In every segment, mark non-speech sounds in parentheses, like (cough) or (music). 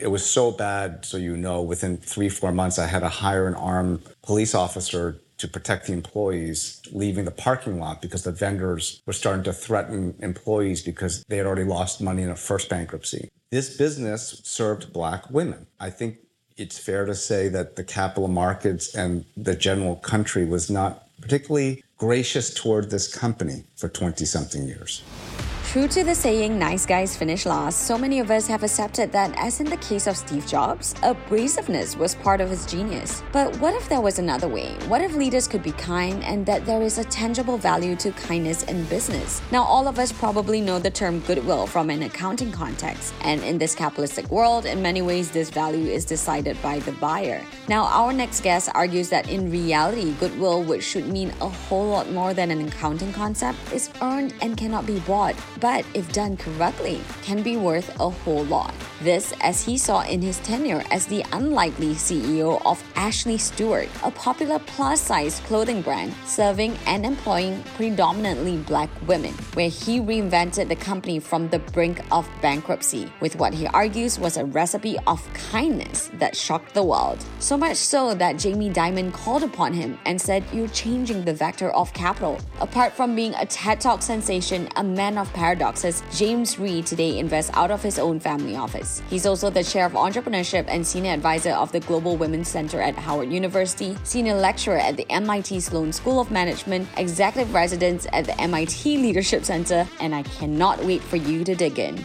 it was so bad, so you know, within three, four months, I had to hire an armed police officer to protect the employees leaving the parking lot because the vendors were starting to threaten employees because they had already lost money in a first bankruptcy. This business served black women. I think it's fair to say that the capital markets and the general country was not particularly gracious toward this company for 20 something years. True to the saying, nice guys finish last, so many of us have accepted that, as in the case of Steve Jobs, abrasiveness was part of his genius. But what if there was another way? What if leaders could be kind and that there is a tangible value to kindness in business? Now, all of us probably know the term goodwill from an accounting context, and in this capitalistic world, in many ways, this value is decided by the buyer. Now, our next guest argues that in reality, goodwill, which should mean a whole lot more than an accounting concept, is earned and cannot be bought but if done correctly, can be worth a whole lot. This, as he saw in his tenure as the unlikely CEO of Ashley Stewart, a popular plus size clothing brand serving and employing predominantly black women, where he reinvented the company from the brink of bankruptcy with what he argues was a recipe of kindness that shocked the world. So much so that Jamie Dimon called upon him and said, You're changing the vector of capital. Apart from being a TED Talk sensation, a man of paradox, James Rhee today invests out of his own family office. He's also the chair of entrepreneurship and senior advisor of the Global Women's Center at Howard University, senior lecturer at the MIT Sloan School of Management, executive resident at the MIT Leadership Center, and I cannot wait for you to dig in.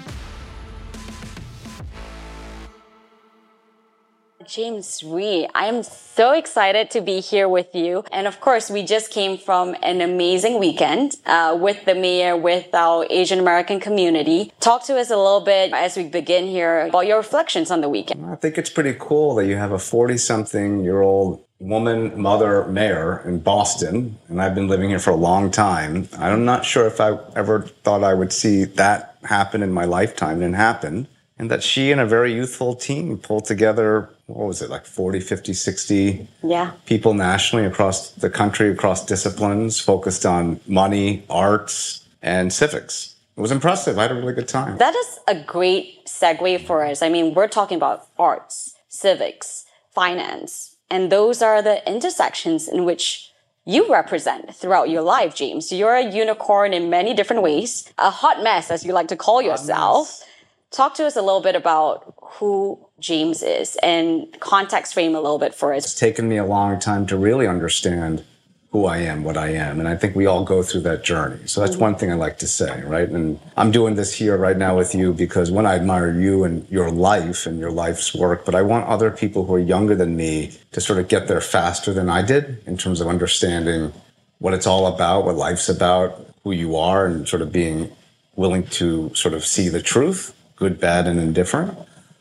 James Rhee. I am so excited to be here with you. And of course, we just came from an amazing weekend uh, with the mayor, with our Asian American community. Talk to us a little bit as we begin here about your reflections on the weekend. I think it's pretty cool that you have a 40 something year old woman, mother, mayor in Boston, and I've been living here for a long time. I'm not sure if I ever thought I would see that happen in my lifetime, and it happened. And that she and a very youthful team pulled together what was it like 40 50 60 yeah. people nationally across the country across disciplines focused on money arts and civics. It was impressive. I had a really good time. That is a great segue for us. I mean we're talking about arts civics finance and those are the intersections in which you represent throughout your life james. You're a unicorn in many different ways a hot mess as you like to call yourself talk to us a little bit about who James is and context frame a little bit for us. It's taken me a long time to really understand who I am, what I am. And I think we all go through that journey. So that's mm-hmm. one thing I like to say, right? And I'm doing this here right now with you because when I admire you and your life and your life's work, but I want other people who are younger than me to sort of get there faster than I did in terms of understanding what it's all about, what life's about, who you are, and sort of being willing to sort of see the truth, good, bad, and indifferent.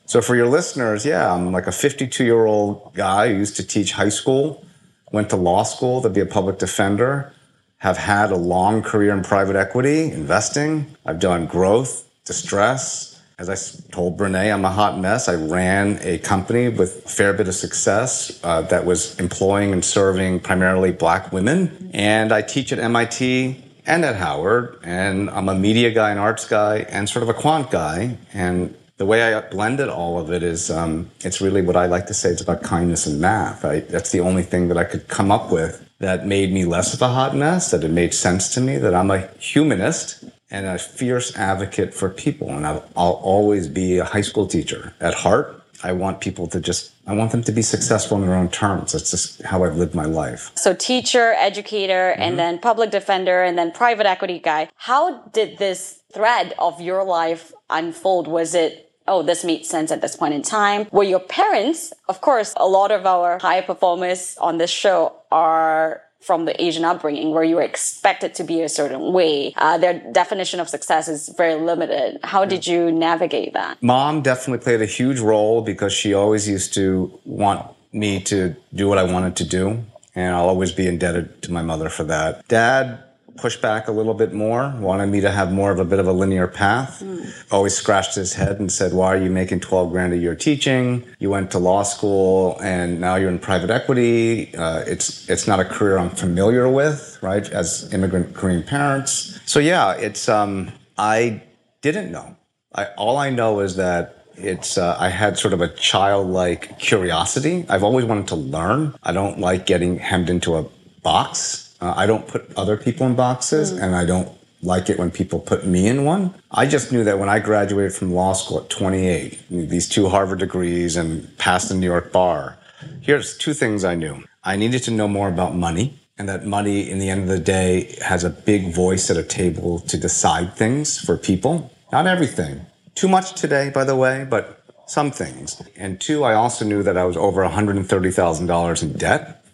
So for your listeners, yeah, I'm like a 52 year old guy who used to teach high school, went to law school to be a public defender, have had a long career in private equity, investing. I've done growth, distress. As I told Brene, I'm a hot mess. I ran a company with a fair bit of success uh, that was employing and serving primarily black women. And I teach at MIT and at Howard. And I'm a media guy, an arts guy, and sort of a quant guy. And the way I blended all of it is um, it's really what I like to say it's about kindness and math. I, that's the only thing that I could come up with that made me less of a hot mess, that it made sense to me, that I'm a humanist and a fierce advocate for people. And I'll, I'll always be a high school teacher at heart. I want people to just, I want them to be successful in their own terms. That's just how I've lived my life. So, teacher, educator, mm-hmm. and then public defender, and then private equity guy. How did this thread of your life unfold? Was it oh, this made sense at this point in time. Were your parents, of course, a lot of our high performers on this show are from the Asian upbringing where you were expected to be a certain way. Uh, their definition of success is very limited. How did you navigate that? Mom definitely played a huge role because she always used to want me to do what I wanted to do. And I'll always be indebted to my mother for that. Dad pushed back a little bit more, wanted me to have more of a bit of a linear path. Mm. Always scratched his head and said, Why are you making 12 grand a year teaching? You went to law school and now you're in private equity. Uh, it's, it's not a career I'm familiar with, right? As immigrant Korean parents. So, yeah, it's, um, I didn't know. I, all I know is that It's uh, I had sort of a childlike curiosity. I've always wanted to learn. I don't like getting hemmed into a box. Uh, I don't put other people in boxes, and I don't like it when people put me in one. I just knew that when I graduated from law school at 28, these two Harvard degrees and passed the New York bar, here's two things I knew. I needed to know more about money, and that money, in the end of the day, has a big voice at a table to decide things for people. Not everything. Too much today, by the way, but some things. And two, I also knew that I was over $130,000 in debt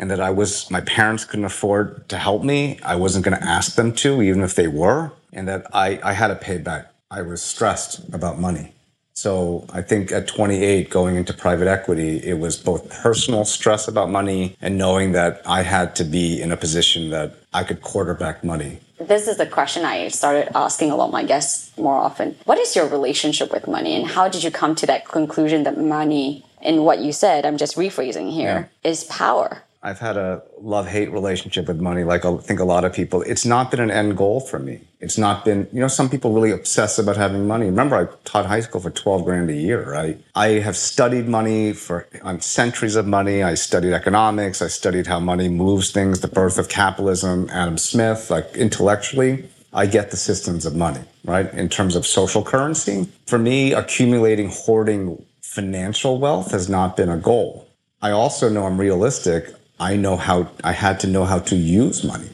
and that I was, my parents couldn't afford to help me. I wasn't going to ask them to, even if they were, and that I, I had to pay back. I was stressed about money. So I think at 28, going into private equity, it was both personal stress about money and knowing that I had to be in a position that I could quarterback money. This is the question I started asking a lot of my guests more often. What is your relationship with money, and how did you come to that conclusion that money, in what you said, I'm just rephrasing here, yeah. is power? I've had a love hate relationship with money, like I think a lot of people. It's not been an end goal for me. It's not been, you know, some people really obsess about having money. Remember, I taught high school for 12 grand a year, right? I have studied money for on centuries of money. I studied economics. I studied how money moves things, the birth of capitalism, Adam Smith, like intellectually. I get the systems of money, right? In terms of social currency. For me, accumulating, hoarding financial wealth has not been a goal. I also know I'm realistic. I know how, I had to know how to use money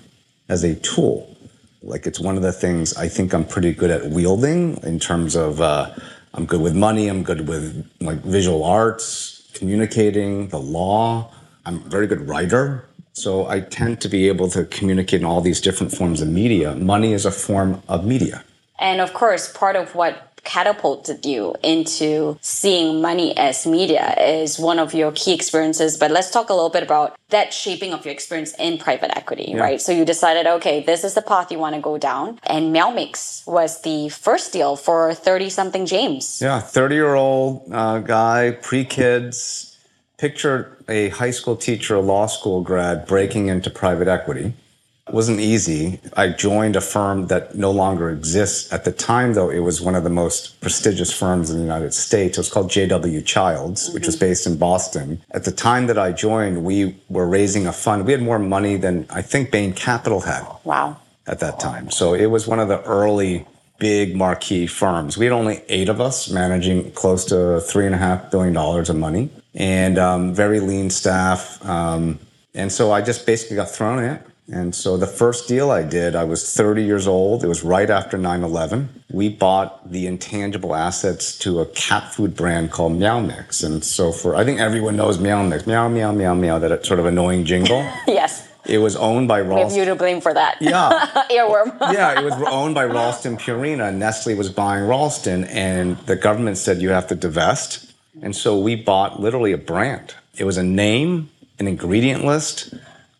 as a tool. Like it's one of the things I think I'm pretty good at wielding in terms of, uh, I'm good with money. I'm good with like visual arts, communicating, the law. I'm a very good writer. So I tend to be able to communicate in all these different forms of media. Money is a form of media. And of course, part of what catapulted you into seeing money as media is one of your key experiences. But let's talk a little bit about that shaping of your experience in private equity, yeah. right? So you decided, okay, this is the path you want to go down. And Meow Mix was the first deal for 30 something James. Yeah, 30 year old uh, guy, pre kids. Picture a high school teacher, a law school grad breaking into private equity it wasn't easy. I joined a firm that no longer exists. At the time, though, it was one of the most prestigious firms in the United States. It was called J.W. Childs, mm-hmm. which was based in Boston. At the time that I joined, we were raising a fund. We had more money than I think Bain Capital had. Wow. At that time. So it was one of the early big marquee firms. We had only eight of us managing close to three and a half billion dollars of money and um, very lean staff. Um, and so I just basically got thrown in and so the first deal I did, I was 30 years old. It was right after 9 11. We bought the intangible assets to a cat food brand called Meow Mix. And so for, I think everyone knows Meow Mix, meow, meow, meow, meow, that sort of annoying jingle. (laughs) yes. It was owned by Ralston. We have you to blame for that. Yeah. (laughs) Earworm. (laughs) yeah, it was owned by Ralston Purina. Nestle was buying Ralston, and the government said you have to divest. And so we bought literally a brand. It was a name, an ingredient list,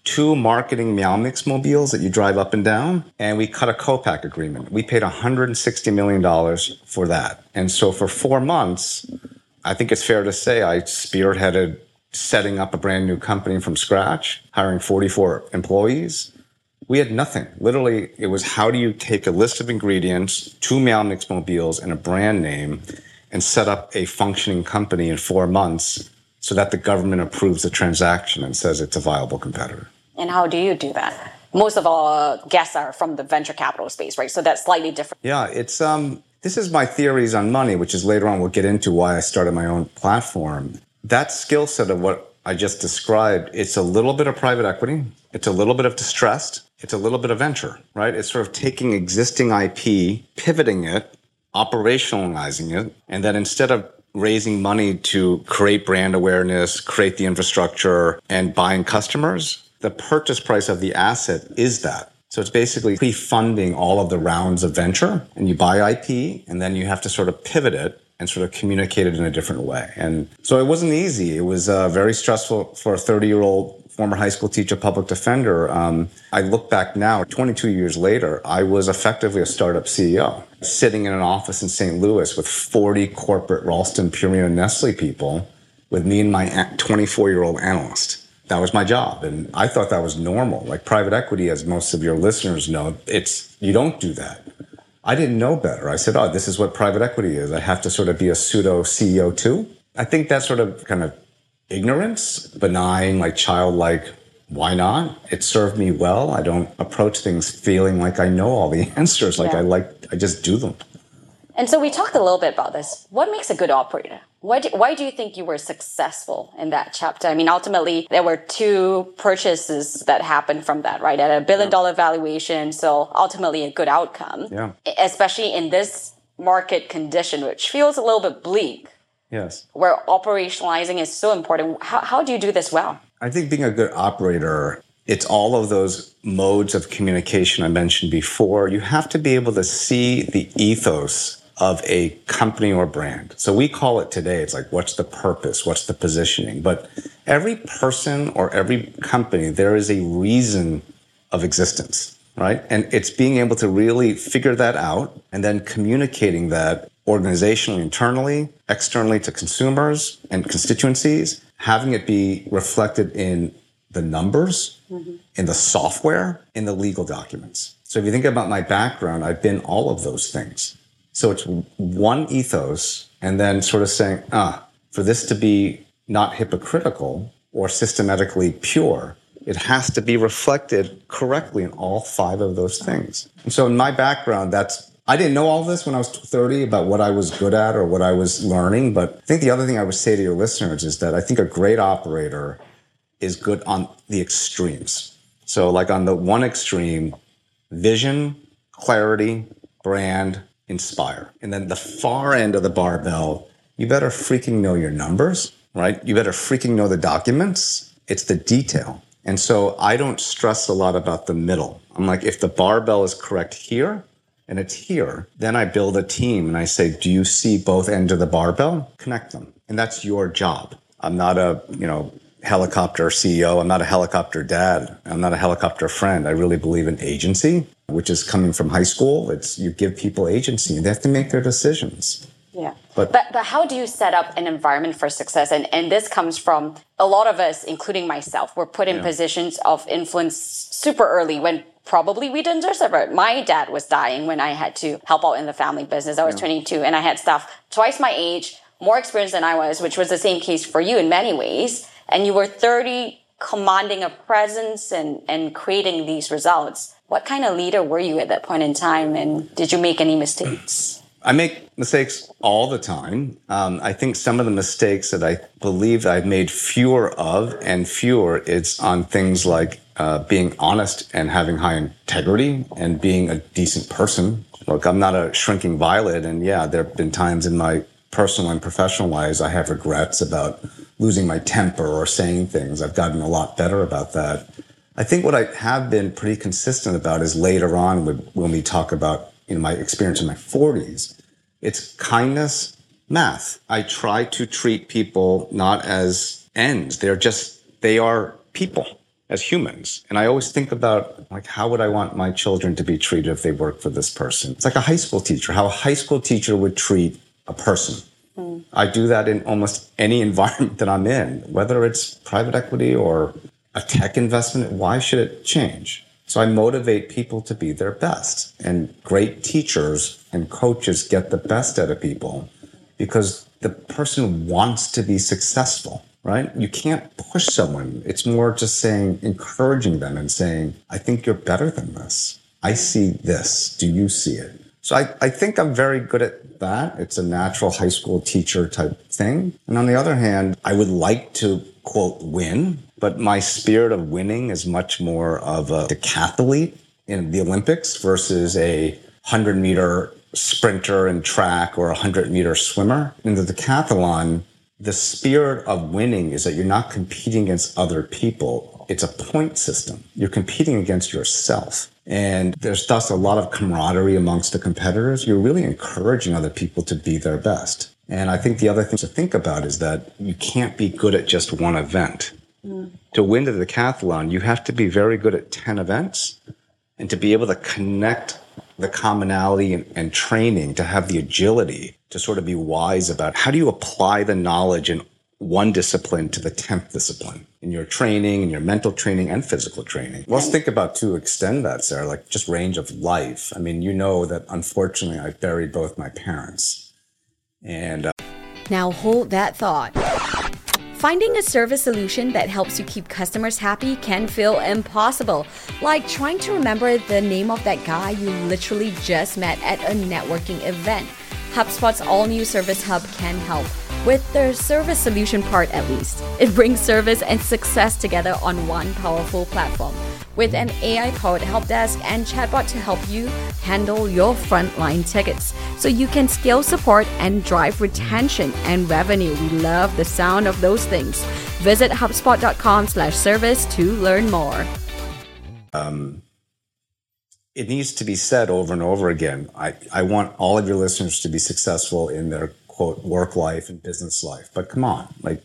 two marketing Meow Mix mobiles that you drive up and down, and we cut a co-pack agreement. We paid $160 million for that. And so for four months, I think it's fair to say I spearheaded setting up a brand new company from scratch, hiring 44 employees. We had nothing. Literally, it was how do you take a list of ingredients, two Meow Mix mobiles, and a brand name, and set up a functioning company in four months so that the government approves the transaction and says it's a viable competitor. And how do you do that? Most of our guests are from the venture capital space, right? So that's slightly different. Yeah, it's um this is my theories on money, which is later on we'll get into why I started my own platform. That skill set of what I just described, it's a little bit of private equity, it's a little bit of distressed, it's a little bit of venture, right? It's sort of taking existing IP, pivoting it, operationalizing it, and then instead of raising money to create brand awareness, create the infrastructure, and buying customers, the purchase price of the asset is that. So it's basically pre-funding all of the rounds of venture and you buy IP and then you have to sort of pivot it and sort of communicate it in a different way. And so it wasn't easy. It was uh, very stressful for a 30 year old former high school teacher, public defender. Um, I look back now, 22 years later, I was effectively a startup CEO, sitting in an office in St. Louis with 40 corporate Ralston, Purina, Nestle people, with me and my 24 year old analyst that was my job. And I thought that was normal. Like private equity, as most of your listeners know, it's, you don't do that. I didn't know better. I said, oh, this is what private equity is. I have to sort of be a pseudo CEO too. I think that sort of kind of ignorance, benign, like childlike, why not? It served me well. I don't approach things feeling like I know all the (laughs) answers. Like Yeah. I like, I just do them. And so we talked a little bit about this. What makes a good operator? Why do, why do you think you were successful in that chapter? I mean, ultimately, there were two purchases that happened from that, right? At a billion dollar valuation. So ultimately, a good outcome. Yeah. Especially in this market condition, which feels a little bit bleak, Yes. where operationalizing is so important. How, how do you do this well? I think being a good operator, it's all of those modes of communication I mentioned before. You have to be able to see the ethos of a company or brand. So we call it today, it's like, what's the purpose? What's the positioning? But every person or every company, there is a reason of existence, right? And it's being able to really figure that out and then communicating that organizationally, internally, externally to consumers and constituencies, having it be reflected in the numbers, mm-hmm. in the software, in the legal documents. So if you think about my background, I've been all of those things. So it's one ethos and then sort of saying, ah, for this to be not hypocritical or systematically pure, it has to be reflected correctly in all five of those things. And so in my background, that's I didn't know all this when I was 30 about what I was good at or what I was learning. But I think the other thing I would say to your listeners is that I think a great operator is good on the extremes. So, like on the one extreme, vision, clarity, brand, inspire. And then the far end of the barbell, you better freaking know your numbers, right? You better freaking know the documents. It's the detail. And so I don't stress a lot about the middle. I'm like, if the barbell is correct here and it's here, then I build a team and I say, do you see both ends of the barbell? Connect them. And that's your job. I'm not a, you know, helicopter CEO. I'm not a helicopter dad. I'm not a helicopter friend. I really believe in agency, which is coming from high school. It's you give people agency and they have to make their decisions. Yeah. But- But, but how do you set up an environment for success? And and this comes from a lot of us, including myself, were put in positions of influence super early when probably we didn't deserve it. My dad was dying when I had to help out in the family business. I was 22 and I had staff twice my age, more experienced than I was, which was the same case for you in many ways. And you were 30 commanding a presence and, and creating these results. What kind of leader were you at that point in time? And did you make any mistakes? I make mistakes all the time. Um, I think some of the mistakes that I believe I've made fewer of and fewer, it's on things like uh, being honest and having high integrity and being a decent person. Look, I'm not a shrinking violet. And yeah, there have been times in my personal and professional lives I have regrets about losing my temper or saying things. I've gotten a lot better about that. I think what I have been pretty consistent about is later on when, when we talk about you know, my experience in my 40s, it's kindness, math. I try to treat people not as ends. They're just, they are people as humans. And I always think about like, how would I want my children to be treated if they work for this person? It's like a high school teacher, how a high school teacher would treat a person. I do that in almost any (laughs) environment that I'm in, whether it's private equity or a tech investment. Why should it change? So I motivate people to be their best. And great teachers and coaches get the best out of people because the person wants to be successful, right? You can't push someone. It's more just saying, encouraging them and saying, I think you're better than this. I see this. Do you see it? So I, I think I'm very good at that. It's a natural high school teacher type thing. And on the other hand, I would like to quote win, but my spirit of winning is much more of a decathlete in the Olympics versus a 100 meter sprinter in track or a 100 meter swimmer. In the decathlon, the spirit of winning is that you're not competing against other people. It's a point system. You're competing against yourself. And there's thus a lot of camaraderie amongst the competitors. You're really encouraging other people to be their best. And I think the other thing to think about is that you can't be good at just one event. Mm. To win the decathlon, you have to be very good at 10 events and to be able to connect the commonality and, and training to have the agility to sort of be wise about how do you apply the knowledge in one discipline to the 10th discipline in your training, in your mental training and physical training. Let's think about to extend that, Sarah, like just range of life. I mean, you know that unfortunately I buried both my parents. And uh, now hold that thought. Finding a service solution that helps you keep customers happy can feel impossible, like trying to remember the name of that guy you literally just met at a networking event. HubSpot's all new Service Hub can help with their service solution part at least. It brings service and success together on one powerful platform with an AI powered help desk and chatbot to help you handle your frontline tickets so you can scale support and drive retention and revenue. We love the sound of those things. Visit HubSpot.com slash service to learn more. Um, it needs to be said over and over again. I, I want all of your listeners to be successful in their quote work life and business life. But come on, like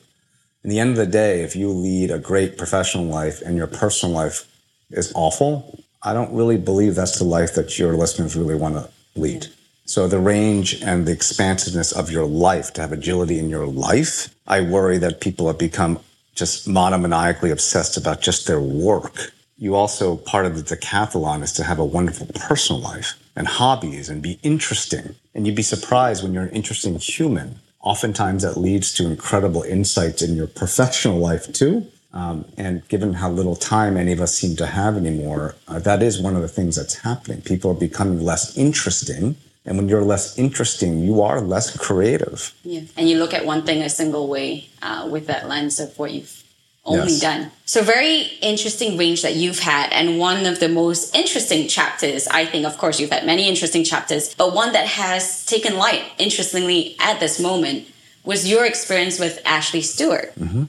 in the end of the day, if you lead a great professional life and your personal life is awful, I don't really believe that's the life that your listeners really want to lead. So the range and the expansiveness of your life, to have agility in your life, I worry that people have become just monomaniacally obsessed about just their work. You also, part of the decathlon is to have a wonderful personal life and hobbies and be interesting. And you'd be surprised when you're an interesting human. Oftentimes that leads to incredible insights in your professional life too. Um, and given how little time any of us seem to have anymore, uh, that is one of the things that's happening. People are becoming less interesting. And when you're less interesting, you are less creative. Yeah. And you look at one thing a single way uh, with that lens of what you've only yes. done. So very interesting range that you've had. And one of the most interesting chapters, I think, of course, you've had many interesting chapters, but one that has taken light, interestingly, at this moment was your experience with Ashley Stewart. Mm-hmm.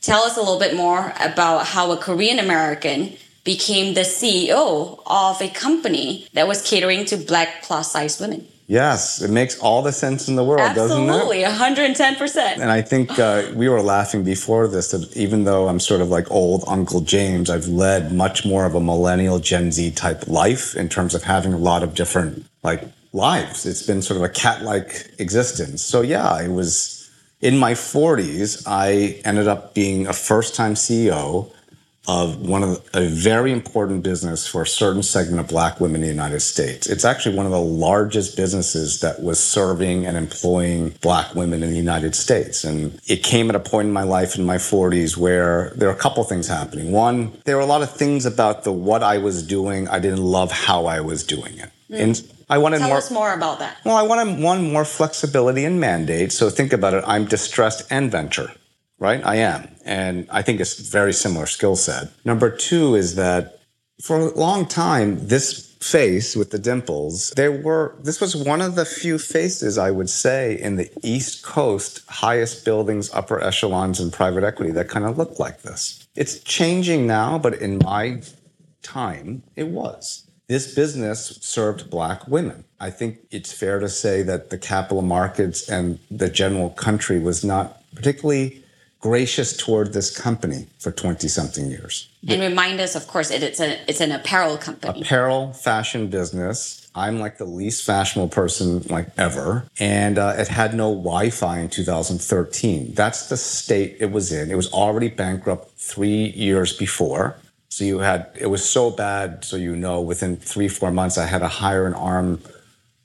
Tell us a little bit more about how a Korean American became the CEO of a company that was catering to black plus size women. Yes, it makes all the sense in the world, Absolutely, doesn't it? Absolutely, 110%. And I think uh, we were laughing before this that even though I'm sort of like old Uncle James, I've led much more of a millennial Gen Z type life in terms of having a lot of different like lives. It's been sort of a cat like existence. So, yeah, I was in my 40s, I ended up being a first time CEO of one of the, a very important business for a certain segment of black women in the United States. It's actually one of the largest businesses that was serving and employing black women in the United States. And it came at a point in my life in my 40s where there are a couple things happening. One, there were a lot of things about the what I was doing, I didn't love how I was doing it. Mm. And I wanted Tell more. us more about that. Well, I wanted one more flexibility and mandate. So think about it. I'm distressed and venture right? I am. And I think it's very similar skill set. Number two is that for a long time, this face with the dimples, there were, this was one of the few faces I would say in the East Coast highest buildings, upper echelons in private equity that kind of looked like this. It's changing now, but in my time, it was. This business served black women. I think it's fair to say that the capital markets and the general country was not particularly gracious toward this company for 20 something years. And remind us, of course, it, it's, a, it's an apparel company. Apparel, fashion business. I'm like the least fashionable person like ever. And uh, it had no Wi Fi in 2013. That's the state it was in. It was already bankrupt three years before. So you had, it was so bad. So you know, within three, four months, I had to hire an armed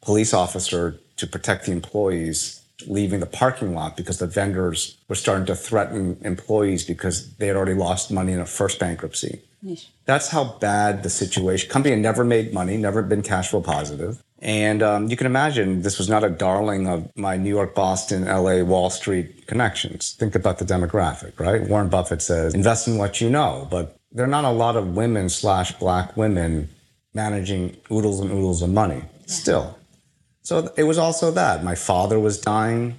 police officer to protect the employees leaving the parking lot because the vendors were starting to threaten employees because they had already lost money in a first bankruptcy. That's how bad the situation. Company had never made money, never been cash flow positive. And um, you can imagine this was not a darling of my New York, Boston, LA, Wall Street connections. Think about the demographic, right? Warren Buffett says, invest in what you know. But there are not a lot of women slash black women managing oodles and oodles of money yeah. still. So it was also that. My father was dying.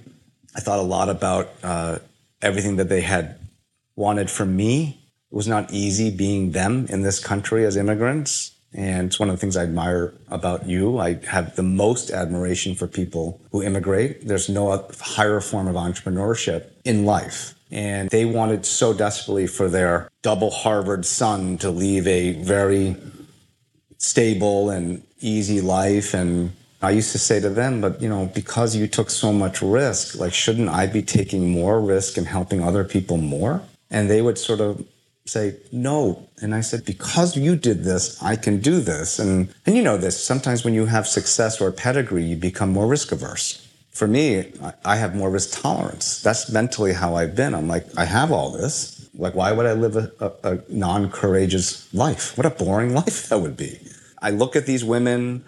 I thought a lot about uh, everything that they had wanted from me. It was not easy being them in this country as immigrants. And it's one of the things I admire about you. I have the most admiration for people who immigrate. There's no higher form of entrepreneurship in life. And they wanted so desperately for their double Harvard son to leave a very stable and easy life and I used to say to them, but you know, because you took so much risk, like, shouldn't I be taking more risk and helping other people more? And they would sort of say, no. And I said, because you did this, I can do this. And, and you know this, sometimes when you have success or pedigree, you become more risk averse. For me, I have more risk tolerance. That's mentally how I've been. I'm like, I have all this. Like, why would I live a, a, a non courageous life? What a boring (laughs) life that would be. I look at these women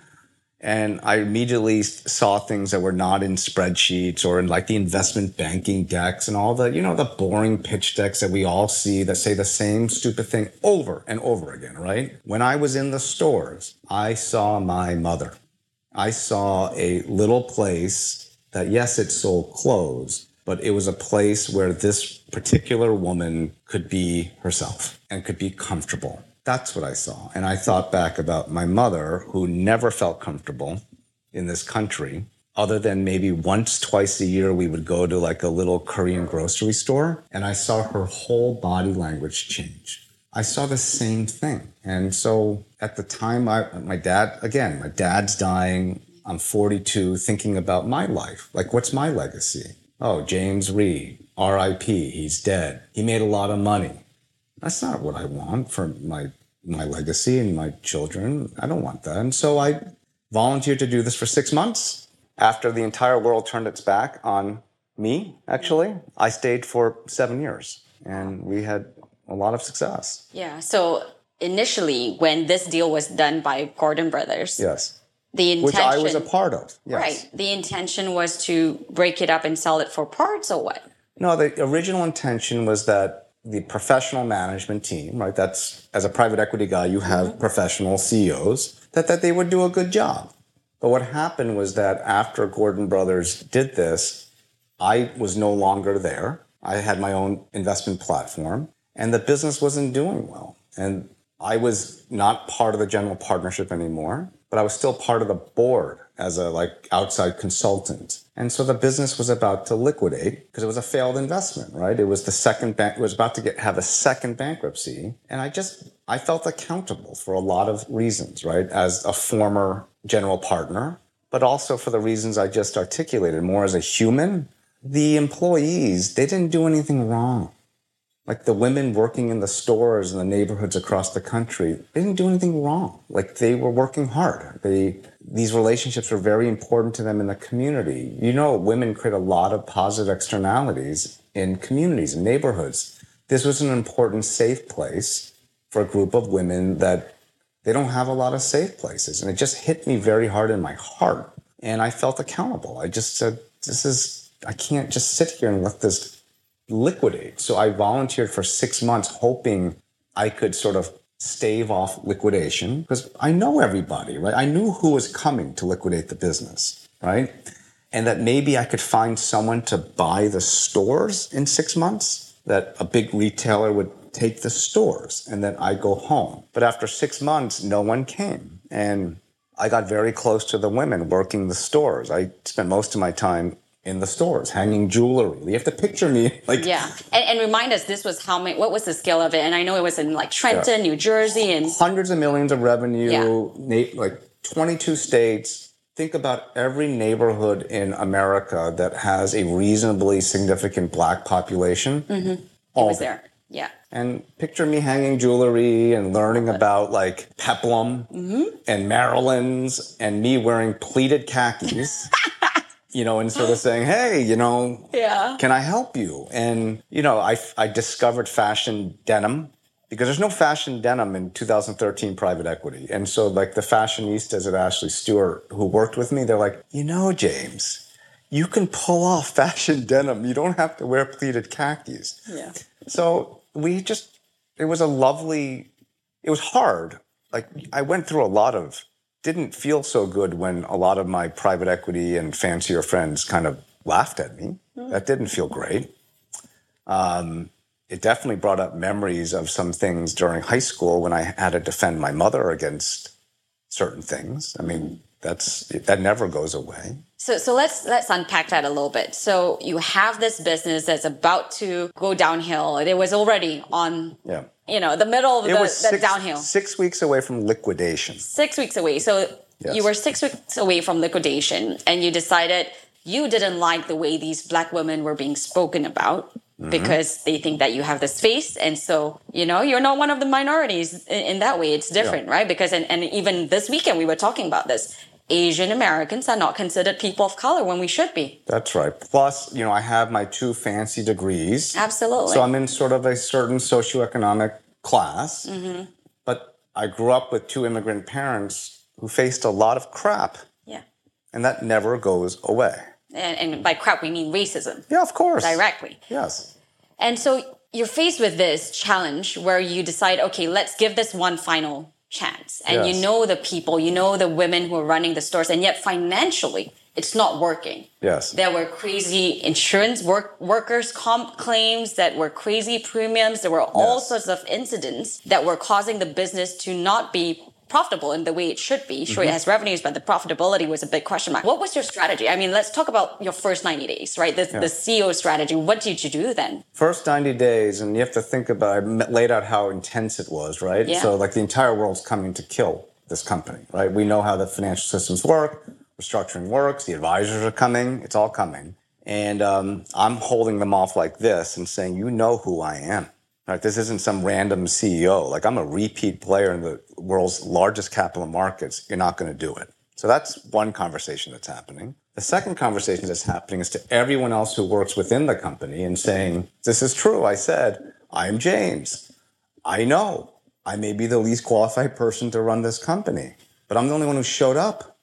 and I immediately saw things that were not in spreadsheets or in like the investment banking decks and all the, you know, the boring pitch decks that we all see that say the same stupid thing over and over again, right? When I was in the stores, I saw my mother. I saw a little place that, yes, it sold clothes, but it was a place where this particular woman could be herself and could be comfortable that's what I saw. And I thought back about my mother, who never felt comfortable in this country, other than maybe once, twice a year, we would go to like a little Korean grocery store. And I saw her whole body language change. I saw the same thing. And so at the time, I, my dad, again, my dad's dying. I'm 42, thinking about my life. Like, what's my legacy? Oh, James Rhee, RIP, he's dead. He made a lot of money. That's not what I want for my my legacy and my children. I don't want that. And so I volunteered to do this for six months. After the entire world turned its back on me, actually, I stayed for seven years and we had a lot of success. Yeah. So initially, when this deal was done by Gordon Brothers, yes, the intention, which I was a part of, yes. right? The intention was to break it up and sell it for parts, or what? No, the original intention was that the professional management team, right? That's as a private equity guy, you have mm-hmm. professional CEOs that, that they would do a good job. But what happened was that after Gordon Brothers did this, I was no longer there. I had my own investment platform and the business wasn't doing well. And I was not part of the general partnership anymore, but I was still part of the board as a like outside consultant. And so the business was about to liquidate because it was a failed investment, right? It was the second bank, it was about to get, have a second bankruptcy. And I just, I felt accountable for a lot of reasons, right? As a former general partner, but also for the reasons I just articulated more as a human. The employees, they didn't do anything wrong like the women working in the stores in the neighborhoods across the country they didn't do anything wrong. Like they were working hard. They these relationships were very important to them in the community. You know women create a lot of positive externalities in communities and neighborhoods. This was an important safe place for a group of women that they don't have a lot of safe places. And it just hit me very hard in my heart. And i felt accountable. I just said this is i can't just sit here and let this liquidate. So I volunteered for six months, hoping I could sort of stave off liquidation because I know everybody, right? I knew who was coming to liquidate the business, right? And that maybe I could find someone to buy the stores in six months, that a big retailer would take the stores and then I go home. But after six months, no one came. And I got very close to the women working the stores. I spent most of my time in the stores, hanging jewelry. You have to picture me (laughs) like yeah, and, and, remind us this was how many? What was the scale of it? And I know it was in like Trenton, yeah. New Jersey, and hundreds of millions of revenue. Yeah. like twenty-two states. Think about every neighborhood in America that has a reasonably significant black population. Mm-hmm. All was there. Yeah. And picture me hanging jewelry and learning about like peplum mm-hmm. and Maryland's and me wearing pleated khakis. (laughs) you know, and sort of saying, hey, you know, yeah. can I help you? And, you know, I, I discovered fashion denim because there's no fashion denim in 2013 private equity. And so, like, the fashionistas at Ashley Stewart who worked with me, they're like, you know, James, you can pull off (laughs) fashion denim. You don't have to wear pleated khakis. Yeah. So we just, it was a lovely, it was hard. Like, I went through a lot of didn't feel so good when a lot of my private equity and fancier friends kind of laughed at me. Mm. That didn't feel great. Um, it definitely brought up memories of some things during high school when I had to defend my mother against certain things. I mean, that's that never goes away. So so let's let's unpack that a little bit. So you have this business that's about to go downhill. It was already on yeah you know, the middle of it the, was six, the downhill. Six weeks away from liquidation. Six weeks away. So You were six weeks away from liquidation, and you decided you didn't like the way these black women were being spoken about. Mm-hmm. Because they think that you have this face, and so you know you're not one of the minorities in, in that way. It's different, right? Because and, and even this weekend we were talking about this. Asian Americans are not considered people of color when we should be. That's right. Plus, you know, I have my two fancy degrees. Absolutely. So I'm in sort of a certain socioeconomic class. Mm-hmm. But I grew up with two immigrant parents who faced a lot of crap, yeah. and that never goes away. And, and by crap we mean racism Yeah, of course. directly. Yes. And so you're faced with this challenge where you decide, okay, let's give this one final chance. And Yes. you know the people, you know the women who are running the stores, and yet financially, it's not working. Yes. There were crazy insurance work, workers' comp claims that were crazy premiums. There were all Yes. sorts of incidents that were causing the business to not be profitable in the way it should be. Sure, it Mm-hmm. has revenues, but the profitability was a big question mark. What was your strategy? I mean, let's talk about your first 90 days, right? The, the CEO strategy. What did you do then? First 90 days, and you have to think about, I laid out how intense it was, right? Yeah. So, like, the entire world's coming to kill this company, right? We know how the financial systems work, restructuring works, the advisors are coming, it's all coming. And um, I'm holding them off like this and saying, you know who I am. Right? This isn't some random CEO. Like, I'm a repeat player in the world's largest capital markets. You're not going to do it. So that's one conversation that's happening. The second conversation that's happening is to everyone else who works within the company and saying, This is true. I said, I'm James. I know I may be the least qualified person to run this company, but I'm the only one who showed up.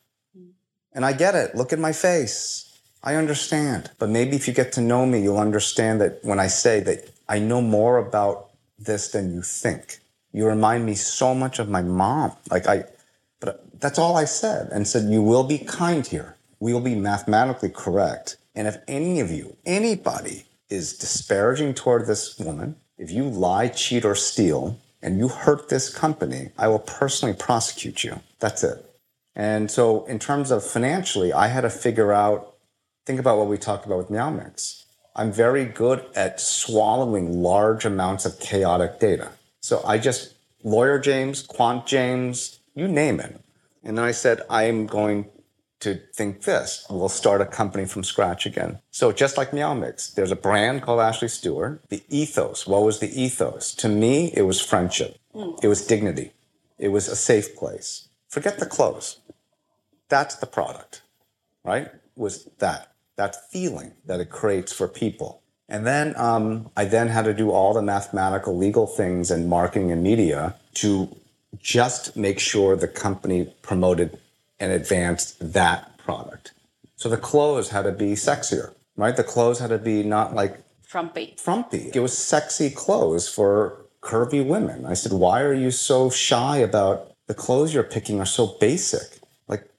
And I get it. Look at my face. I understand. But maybe if you get to know me, you'll understand that when I say that I know more about this than you think. You remind me so much of my mom. Like I, but that's all I said and said, you will be kind here. We will be mathematically correct. And if any of you, anybody is disparaging toward this woman, if you lie, cheat, or steal, and you hurt this company, I will personally prosecute you. That's it. And so, in terms of financially, I had to figure out, think about what we talked about with Meow Mix. I'm very good at swallowing large amounts of chaotic data. So I just, lawyer James, quant James, you name it. And then I said, I'm going to think this. We'll start a company from scratch again. So just like Meow Mix, there's a brand called Ashley Stewart. The ethos, what was the ethos? To me, it was friendship. It was dignity. It was a safe place. Forget the clothes. That's the product, right? Was that, that feeling that it creates for people. And then um, I then had to do all the mathematical legal things and marketing and media to just make sure the company promoted and advanced that product. So the clothes had to be sexier, right? The clothes had to be not like Frumpy. frumpy. It was sexy clothes for curvy women. I said, why are you so shy about the clothes you're picking are so basic? Like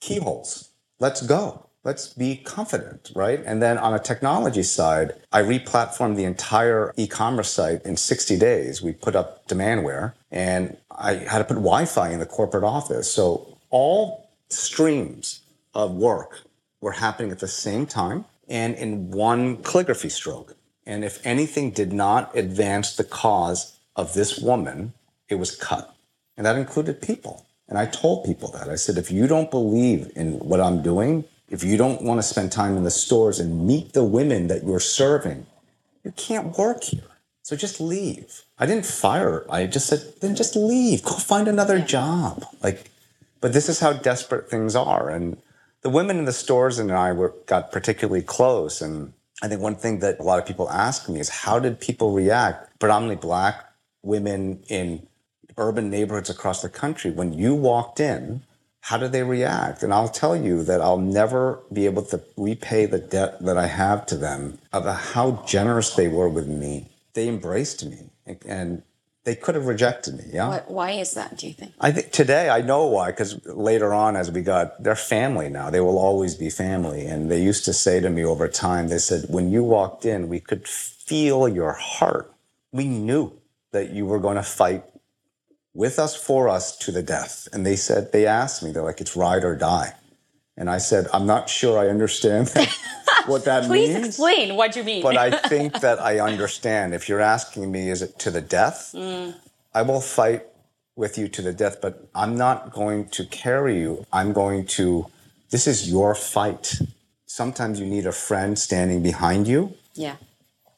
keyholes. Let's go. Let's be confident, right? And then on a technology side, I replatformed the entire e-commerce site in 60 days. We put up Demandware and I had to put Wi-Fi in the corporate office. So all streams of work were happening at the same time and in one calligraphy stroke. And if anything did not advance the cause of this woman, it was cut. And that included people. And I told people that. I said, if you don't believe in what I'm doing, if you don't want to spend time in the stores and meet the women that you're serving, you can't work here. So just leave. I didn't fire. her. I just said, then just leave. Go find another job. Like, but this is how desperate things are. And the women in the stores and I were got particularly close. And I think one thing that a lot of people ask me is how did people react, predominantly black women in urban neighborhoods across the country, when you walked in, how do they react? And I'll tell you that I'll never be able to repay the debt that I have to them of how generous they were with me. They embraced me and they could have rejected me. Yeah. What, why is that, do you think? I think today I know why because later on as we got they're family now they will always be family and they used to say to me over time they said when you walked in we could feel your heart we knew that you were going to fight with us for us to the death and they said they asked me they're like it's ride or die and I said I'm not sure I understand (laughs) what that (laughs) Please means Please explain what you mean. but I (laughs) think that I understand. If you're asking me, is it to the death? Mm. I will fight with you to the death, but I'm not going to carry you. I'm going to, this is your fight. Sometimes you need a friend standing behind you. Yeah.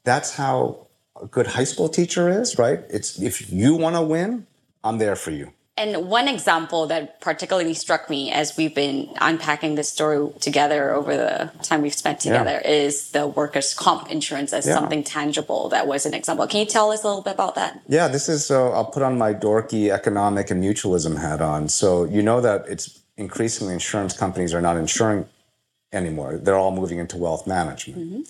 That's how a good high school teacher is, right? It's if you want to win, I'm there for you. And one example that particularly struck me as we've been unpacking this story together over the time we've spent together yeah. is the workers' comp insurance as yeah. something tangible. That was an example. Can you tell us a little bit about that? Yeah, this is, uh, I'll put on my dorky economic and mutualism hat on. So you know that it's increasingly insurance companies are not insuring anymore. They're all moving into wealth management. Mm-hmm.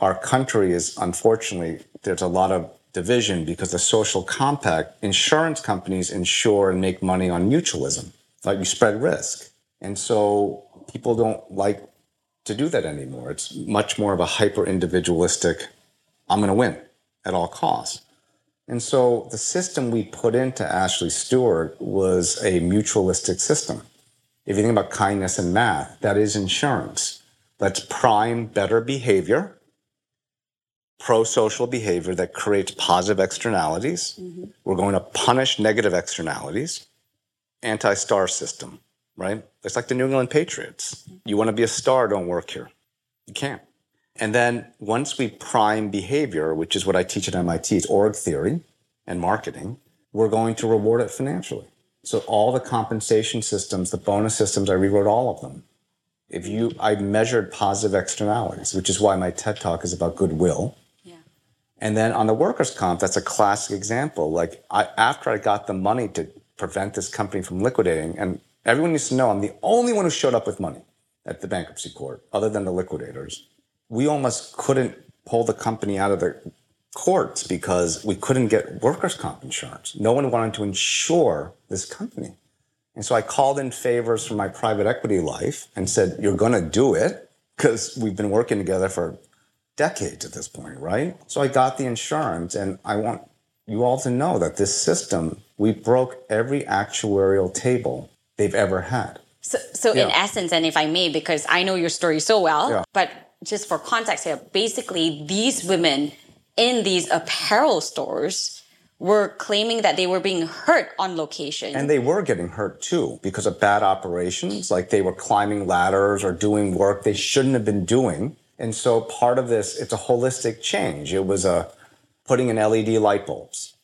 Our country is, unfortunately, there's a lot of division because the social compact, insurance companies insure and make money on mutualism, like you spread risk. And so people don't like to do that anymore. It's much more of a hyper individualistic, I'm going to win at all costs. And so the system we put into Ashley Stewart was a mutualistic system. If you think about kindness and math, that is insurance. Let's prime better behavior pro social behavior that creates positive externalities. Mm-hmm. We're going to punish negative externalities. Anti star system, right? It's like the New England Patriots. You want to be a star, don't work here. You can't. And then once we prime behavior, which is what I teach at MIT, it's org theory and marketing, we're going to reward it financially. So all the compensation systems, the bonus systems, I rewrote all of them. If you, I measured positive externalities, which is why my TED talk is about goodwill and then on the workers' comp, that's a classic example. Like I, after I got the money to prevent this company from liquidating, and everyone needs to know I'm the only one who showed up with money at the bankruptcy court, other than the liquidators. We almost couldn't pull the company out of the courts because we couldn't get workers' comp insurance. No one wanted to insure this company. And so I called in favors from my private equity life and said, You're going to do it because we've been working together for decades at this point, right? So I got the insurance, and I want you all to know that this system, we broke every actuarial table they've ever had. So, so yeah. in essence, and if I may, because I know your story so well, yeah. but just for context here, basically, these women in these apparel stores were claiming that they were being hurt on location. And they were getting hurt too because of bad operations, like they were climbing ladders or doing work they shouldn't have been doing and so part of this, it's a holistic change. It was a putting in LED light bulbs,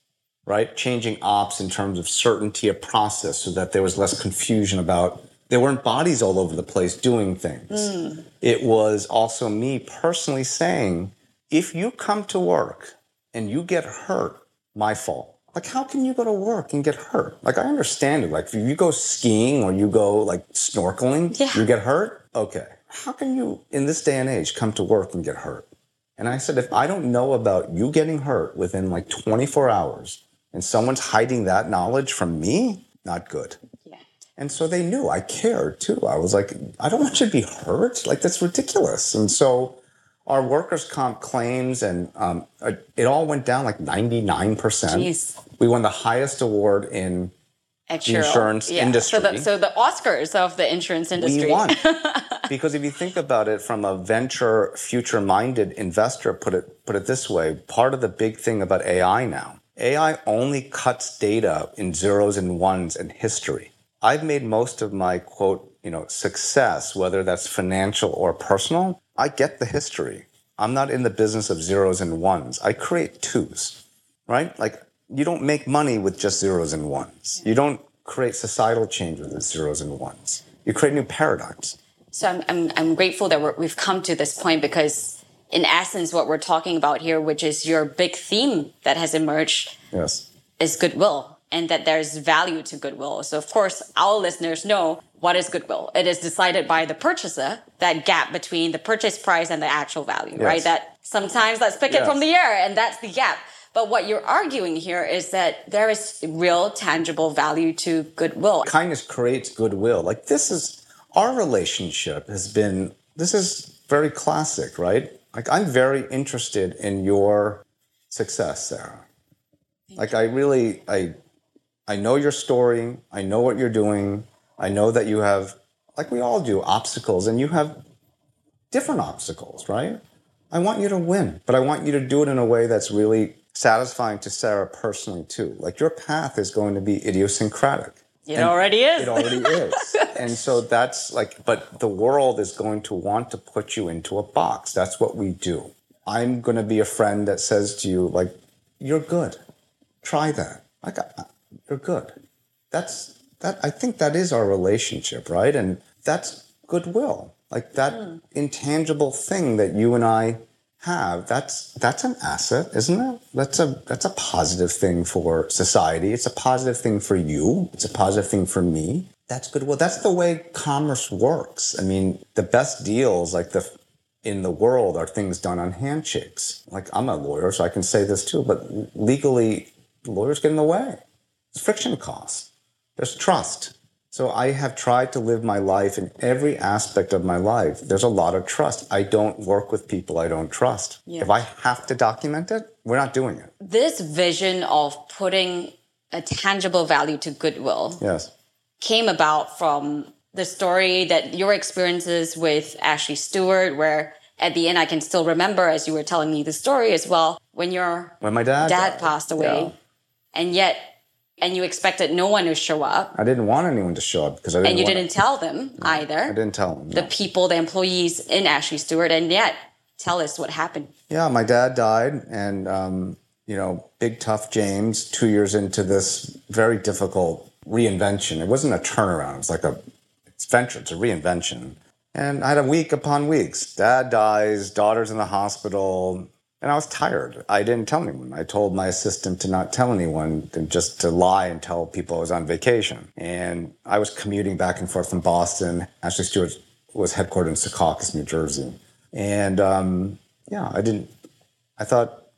right? Changing ops in terms of certainty of process so that there was less confusion about there weren't bodies all over the place doing things. Mm. It was also me personally saying, if you come to work and you get hurt, my fault. Like, how can you go to work and get hurt? Like, I understand it. Like, if you go skiing or you go like snorkeling, yeah. you get hurt. Okay how can you, in this day and age, come to work and get hurt? And I said, if I don't know about you getting hurt within like 24 hours and someone's hiding that knowledge from me, not good. Yeah. And so they knew I cared too. I was like, I don't want you to be hurt. Like, that's ridiculous. And so our workers' comp claims and um, it all went down like 99%. Jeez. We won the highest award in the insurance yeah. industry. So the, so the Oscars of the insurance industry. We won. (laughs) because if you think about it from a venture, future-minded investor, put it put it this way, part of the big thing about AI now, AI only cuts data in zeros and ones and history. I've made most of my quote, you know, success, whether that's financial or personal. I get the history. I'm not in the business of zeros and ones. I create twos, right? Like you don't make money with just zeros and ones. You don't create societal change with zeros and ones. You create new paradigms. So I'm, I'm, I'm grateful that we've come to this point because, in essence, what we're talking about here, which is your big theme that has emerged, yes. is goodwill and that there's value to goodwill. So, of course, our listeners know what is goodwill. It is decided by the purchaser, that gap between the purchase price and the actual value, yes. right? That sometimes let's pick yes. it from the air, and that's the gap. But what you're arguing here is that there is real tangible value to goodwill. Kindness creates goodwill. Like this is our relationship has been this is very classic, right? Like I'm very interested in your success, Sarah. Thank like you. I really I I know your story, I know what you're doing. I know that you have like we all do obstacles and you have different obstacles, right? I want you to win, but I want you to do it in a way that's really satisfying to Sarah personally too. Like your path is going to be idiosyncratic. It already is. It already (laughs) is. and so that's like, but the world is going to want to put you into a box. That's what we do. I'm going to be a friend that says to you, like, you're good. Try that. Like, you're good. That's that. I think that is our relationship, right? And that's goodwill. Like that mm. intangible thing that you and I have that's that's an asset isn't it? That's a that's a positive thing for society. It's a positive thing for you. It's a positive thing for me. That's good. Well that's the way commerce works. I mean the best deals like the in the world are things done on handshakes. Like i'm a lawyer so i can say this too but legally lawyers get in the way. It's friction costs there's trust so I have tried to live my life in every aspect of my life. There's a lot of trust. I don't work with people I don't trust. Yeah. If I have to document it, we're not doing it. This vision of putting a tangible value to goodwill yes. came about from the story that your experiences with Ashley Stewart, where at the end I can still remember as you were telling me the story as well, when your when my dad, dad passed away. Yeah. And yet and you expected no one to show up. I didn't want anyone to show up because I didn't. And you didn't to, tell them no, either. I didn't tell them. No. The people, the employees in Ashley Stewart, and yet tell us what happened. Yeah, my dad died, and um, you know, big tough James, two years into this very difficult reinvention. It wasn't a turnaround. It was like a it's venture. It's a reinvention. And I had a week upon weeks. Dad dies, daughter's in the hospital, and I was tired. I didn't tell anyone. I told my assistant to not tell anyone, and just to lie and tell people I was on vacation. And I was commuting back and forth from Boston. Ashley Stewart was headquartered in Secaucus, New Jersey. And um, yeah, I didn't, I thought,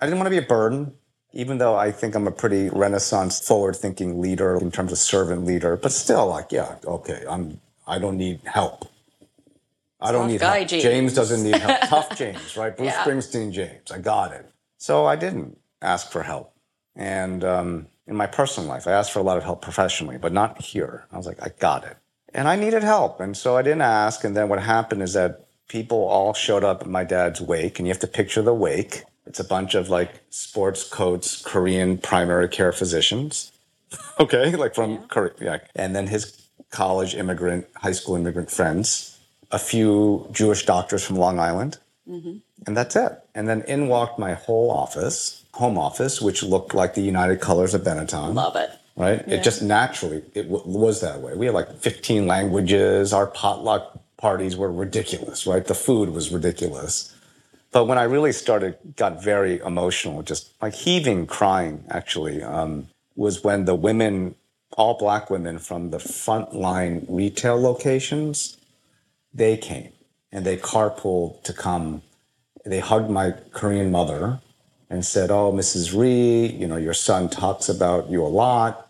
I didn't want to be a burden, even though I think I'm a pretty Renaissance forward thinking leader in terms of servant leader. But still, like, yeah, okay, I'm, I don't need help. I don't Tough need help. James. James. doesn't need help. (laughs) Tough James, right? Bruce yeah. Springsteen James. I got it. So I didn't ask for help. And um, in my personal life, I asked for a lot of help professionally, but not here. I was like, I got it. And I needed help. And so I didn't ask. And then what happened is that people all showed up at my dad's wake, and you have to picture the wake. It's a bunch of like sports coats, Korean primary care physicians. (laughs) okay, like from yeah. Korea. Yeah. And then his college immigrant, high school immigrant friends a few Jewish doctors from Long Island, mm-hmm. and that's it. And then in walked my whole office, home office, which looked like the United Colors of Benetton. Love it. Right? Yeah. It just naturally it w- was that way. We had like 15 languages. Our potluck parties were ridiculous. Right? The food was ridiculous. But when I really started, got very emotional, just like heaving, crying. Actually, um, was when the women, all black women from the frontline retail locations they came and they carpooled to come. They hugged my Korean mother and said, Oh, Mrs. Rhee, you know, your son talks about you a lot.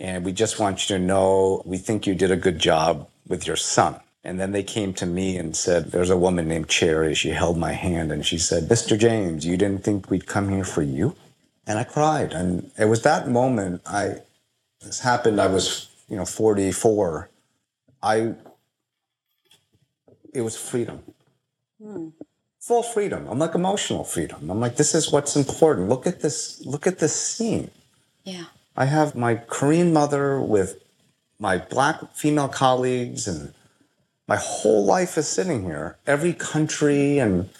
And we just want you to know we think you did a good job with your son. And then they came to me and said, There's a woman named Cherry. She held my hand and she said, Mr. James, you didn't think we'd come here for you? And I cried. And it was that moment I, this happened, I was, you know, 44. I it was freedom. Hmm. Full freedom. I'm like emotional freedom. I'm like, this is what's important. Look at this, look at this scene. Yeah. I have my Korean mother with my black female colleagues and my whole life is sitting here. Every country and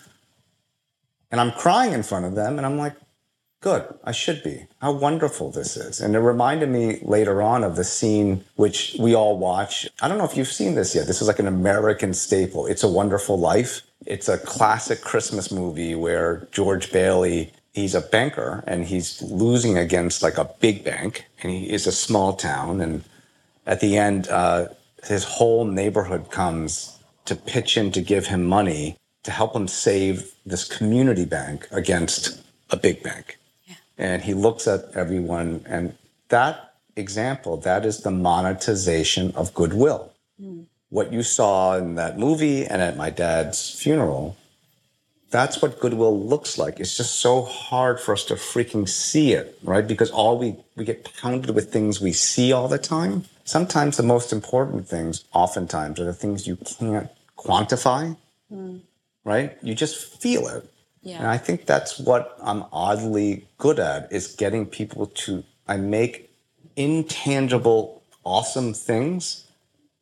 and I'm crying in front of them and I'm like, good, I should be. How wonderful this is. And it reminded me later on of the scene which we all watch. I don't know if you've seen this yet. This is like an American staple. It's a Wonderful Life. It's a classic Christmas movie where George Bailey, he's a banker and he's losing against like a big bank and he is a small town. And at the end, uh, his whole neighborhood comes to pitch in to give him money to help him save this community bank against a big bank and he looks at everyone and that example that is the monetization of goodwill. Mm. what you saw in that movie and at my dad's funeral that's what goodwill looks like. It's just so hard for us to freaking see it right? Because all we we get pounded with things we see all the time. Sometimes the most important things oftentimes are the things you can't quantify mm. right? You just feel it Yeah. And I think that's what I'm oddly good at is getting people to I make intangible awesome things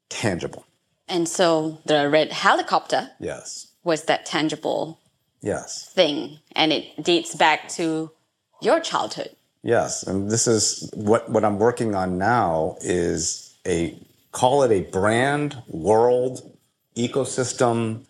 tangible. And so the red helicopter Yes. was that tangible Yes. thing, and it dates back to your childhood. Yes, and this is what what I'm working on now is a call it a brand, world, ecosystem,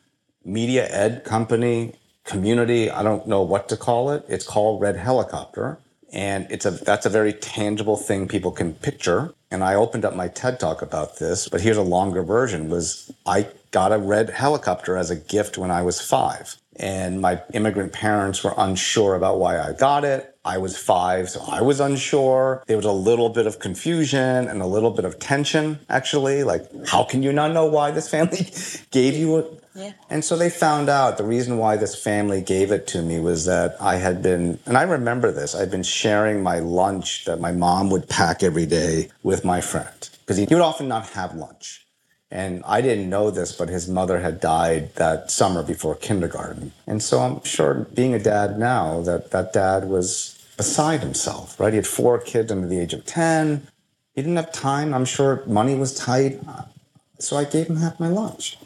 media ed company, community. I don't know what to call it. It's called Red Helicopter, and it's a that's a very tangible thing people can picture. And I opened up my TED talk about this, but here's a longer version. Was I got a red helicopter as a gift when I was five. And my immigrant parents were unsure about why I got it. I was five, so I was unsure. There was a little bit of confusion and a little bit of tension, actually. Like, how can you not know why this family (laughs) gave you it? Yeah. And so they found out the reason why this family gave it to me was that I had been, and I remember this, I'd been sharing my lunch that my mom would pack every day with my friend. Because he would often not have lunch. And I didn't know this, but his mother had died that summer before kindergarten. And so I'm sure being a dad now, that that dad was beside himself, right? He had four kids under the age of 10. He didn't have time. I'm sure money was tight. So I gave him half my lunch.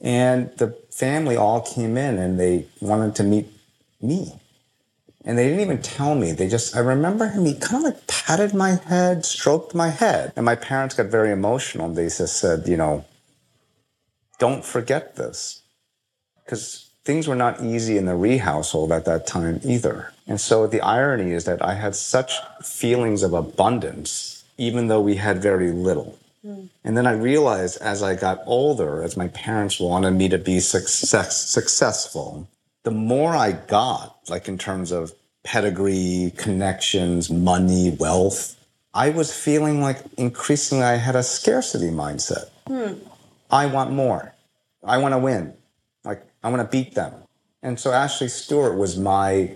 And the family all came in and they wanted to meet me. And they didn't even tell me. They just, I remember him, he kind of like patted my head, stroked my head. And my parents got very emotional. They just said, you know, don't forget this. Because things were not easy in the Rhee household at that time either. And so the irony is that I had such feelings of abundance, even though we had very little. Hmm. And then I realized as I got older, as my parents wanted me to be success, successful, the more I got, like in terms of pedigree, connections, money, wealth, I was feeling like increasingly I had a scarcity mindset. Hmm. I want more. I want to win. I want to beat them. And so Ashley Stewart was my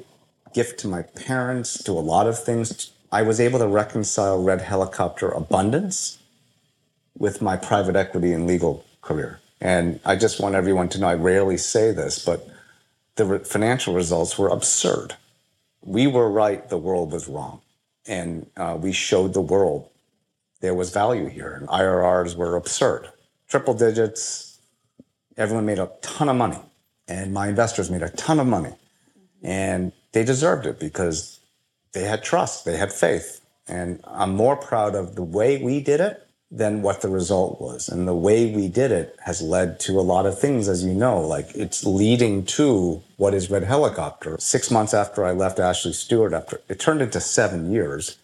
gift to my parents, to a lot of things. I was able to reconcile Red Helicopter abundance with my private equity and legal career. And I just want everyone to know I rarely say this, but the re- financial results were absurd. We were right, the world was wrong. And uh, we showed the world there was value here, and IRRs were absurd. Triple digits, everyone made a ton of money, and my investors made a ton of money. And they deserved it because they had trust, they had faith. And I'm more proud of the way we did it than what the result was. And the way we did it has led to a lot of things, as you know, like it's leading to what is Red Helicopter. Six months after I left Ashley Stewart, after it turned into seven years,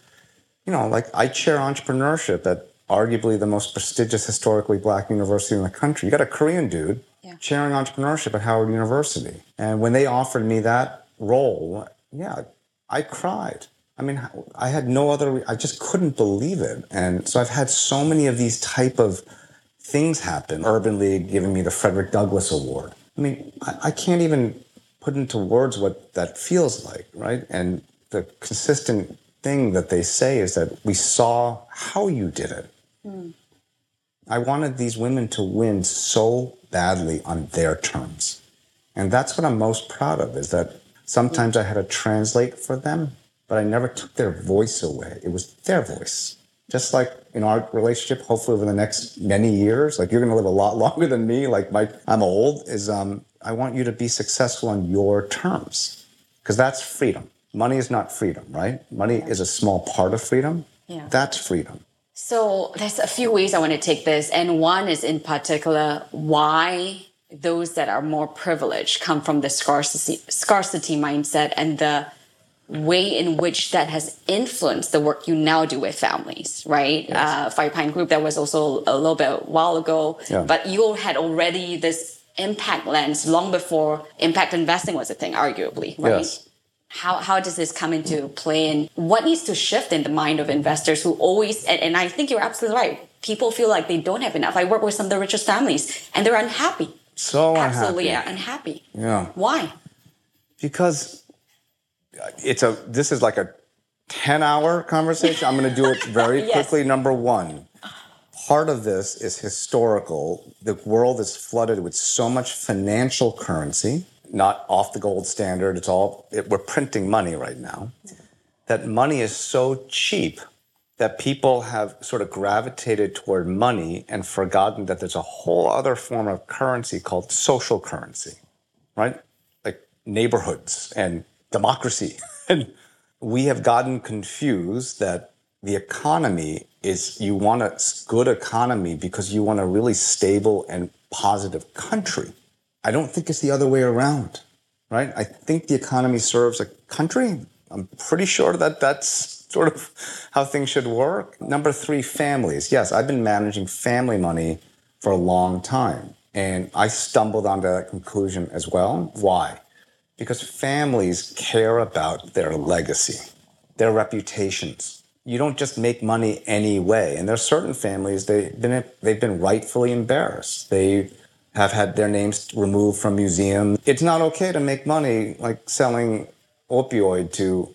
you know, like I chair entrepreneurship at arguably the most prestigious historically black university in the country. You got a Korean dude Yeah. chairing entrepreneurship at Howard University. And when they offered me that role, yeah, I cried. I mean, I had no other, I just couldn't believe it. And so I've had so many of these type of things happen. Urban League giving me the Frederick Douglass Award. I mean, I, I can't even put into words what that feels like, right? And the consistent thing that they say is that we saw how you did it. Hmm. I wanted these women to win so badly on their terms. And that's what I'm most proud of is that sometimes I had to translate for them, but I never took their voice away. It was their voice. Just like in our relationship, hopefully over the next many years, like you're going to live a lot (laughs) longer than me, like my, I'm old, is um, I want you to be successful on your terms because that's freedom. Money is not freedom, right? Money is a small part of freedom. Yeah. That's freedom. So there's a few ways I want to take this, and one is in particular why those that are more privileged come from the scarcity scarcity mindset and the way in which that has influenced the work you now do with families, right? Uh, Fire Pine Group, that was also a little bit a while ago, Yeah. but you had already this impact lens long before impact investing was a thing, arguably, right? Yes. How how does this come into play and what needs to shift in the mind of investors who always and, and i think you're absolutely right. People feel like they don't have enough. I work with some of the richest families and they're unhappy. So absolutely unhappy. unhappy. Yeah. why? Because it's a this is like a 10 hour conversation. I'm going to do it very (laughs) Yes. quickly. Number one part of this is historical. The world is flooded with so much financial currency not off the gold standard. It's all, it, we're printing money right now. That money is so cheap that people have sort of gravitated toward money and forgotten that there's a whole other form of currency called social currency, right? Like neighborhoods and democracy. (laughs) and we have gotten confused that the economy is you want a good economy because you want a really stable and positive country. I don't think it's the other way around, right? I think the economy serves a country. I'm pretty sure that that's sort of how things should work. Number three, families. Yes, I've been managing family money for a long time. And I stumbled onto that conclusion as well. Why? Because families care about their legacy, their reputations. You don't just make money anyway. And there are certain families, been, they've been rightfully embarrassed. They have had their names removed from museums. It's not okay to make money like selling opioid to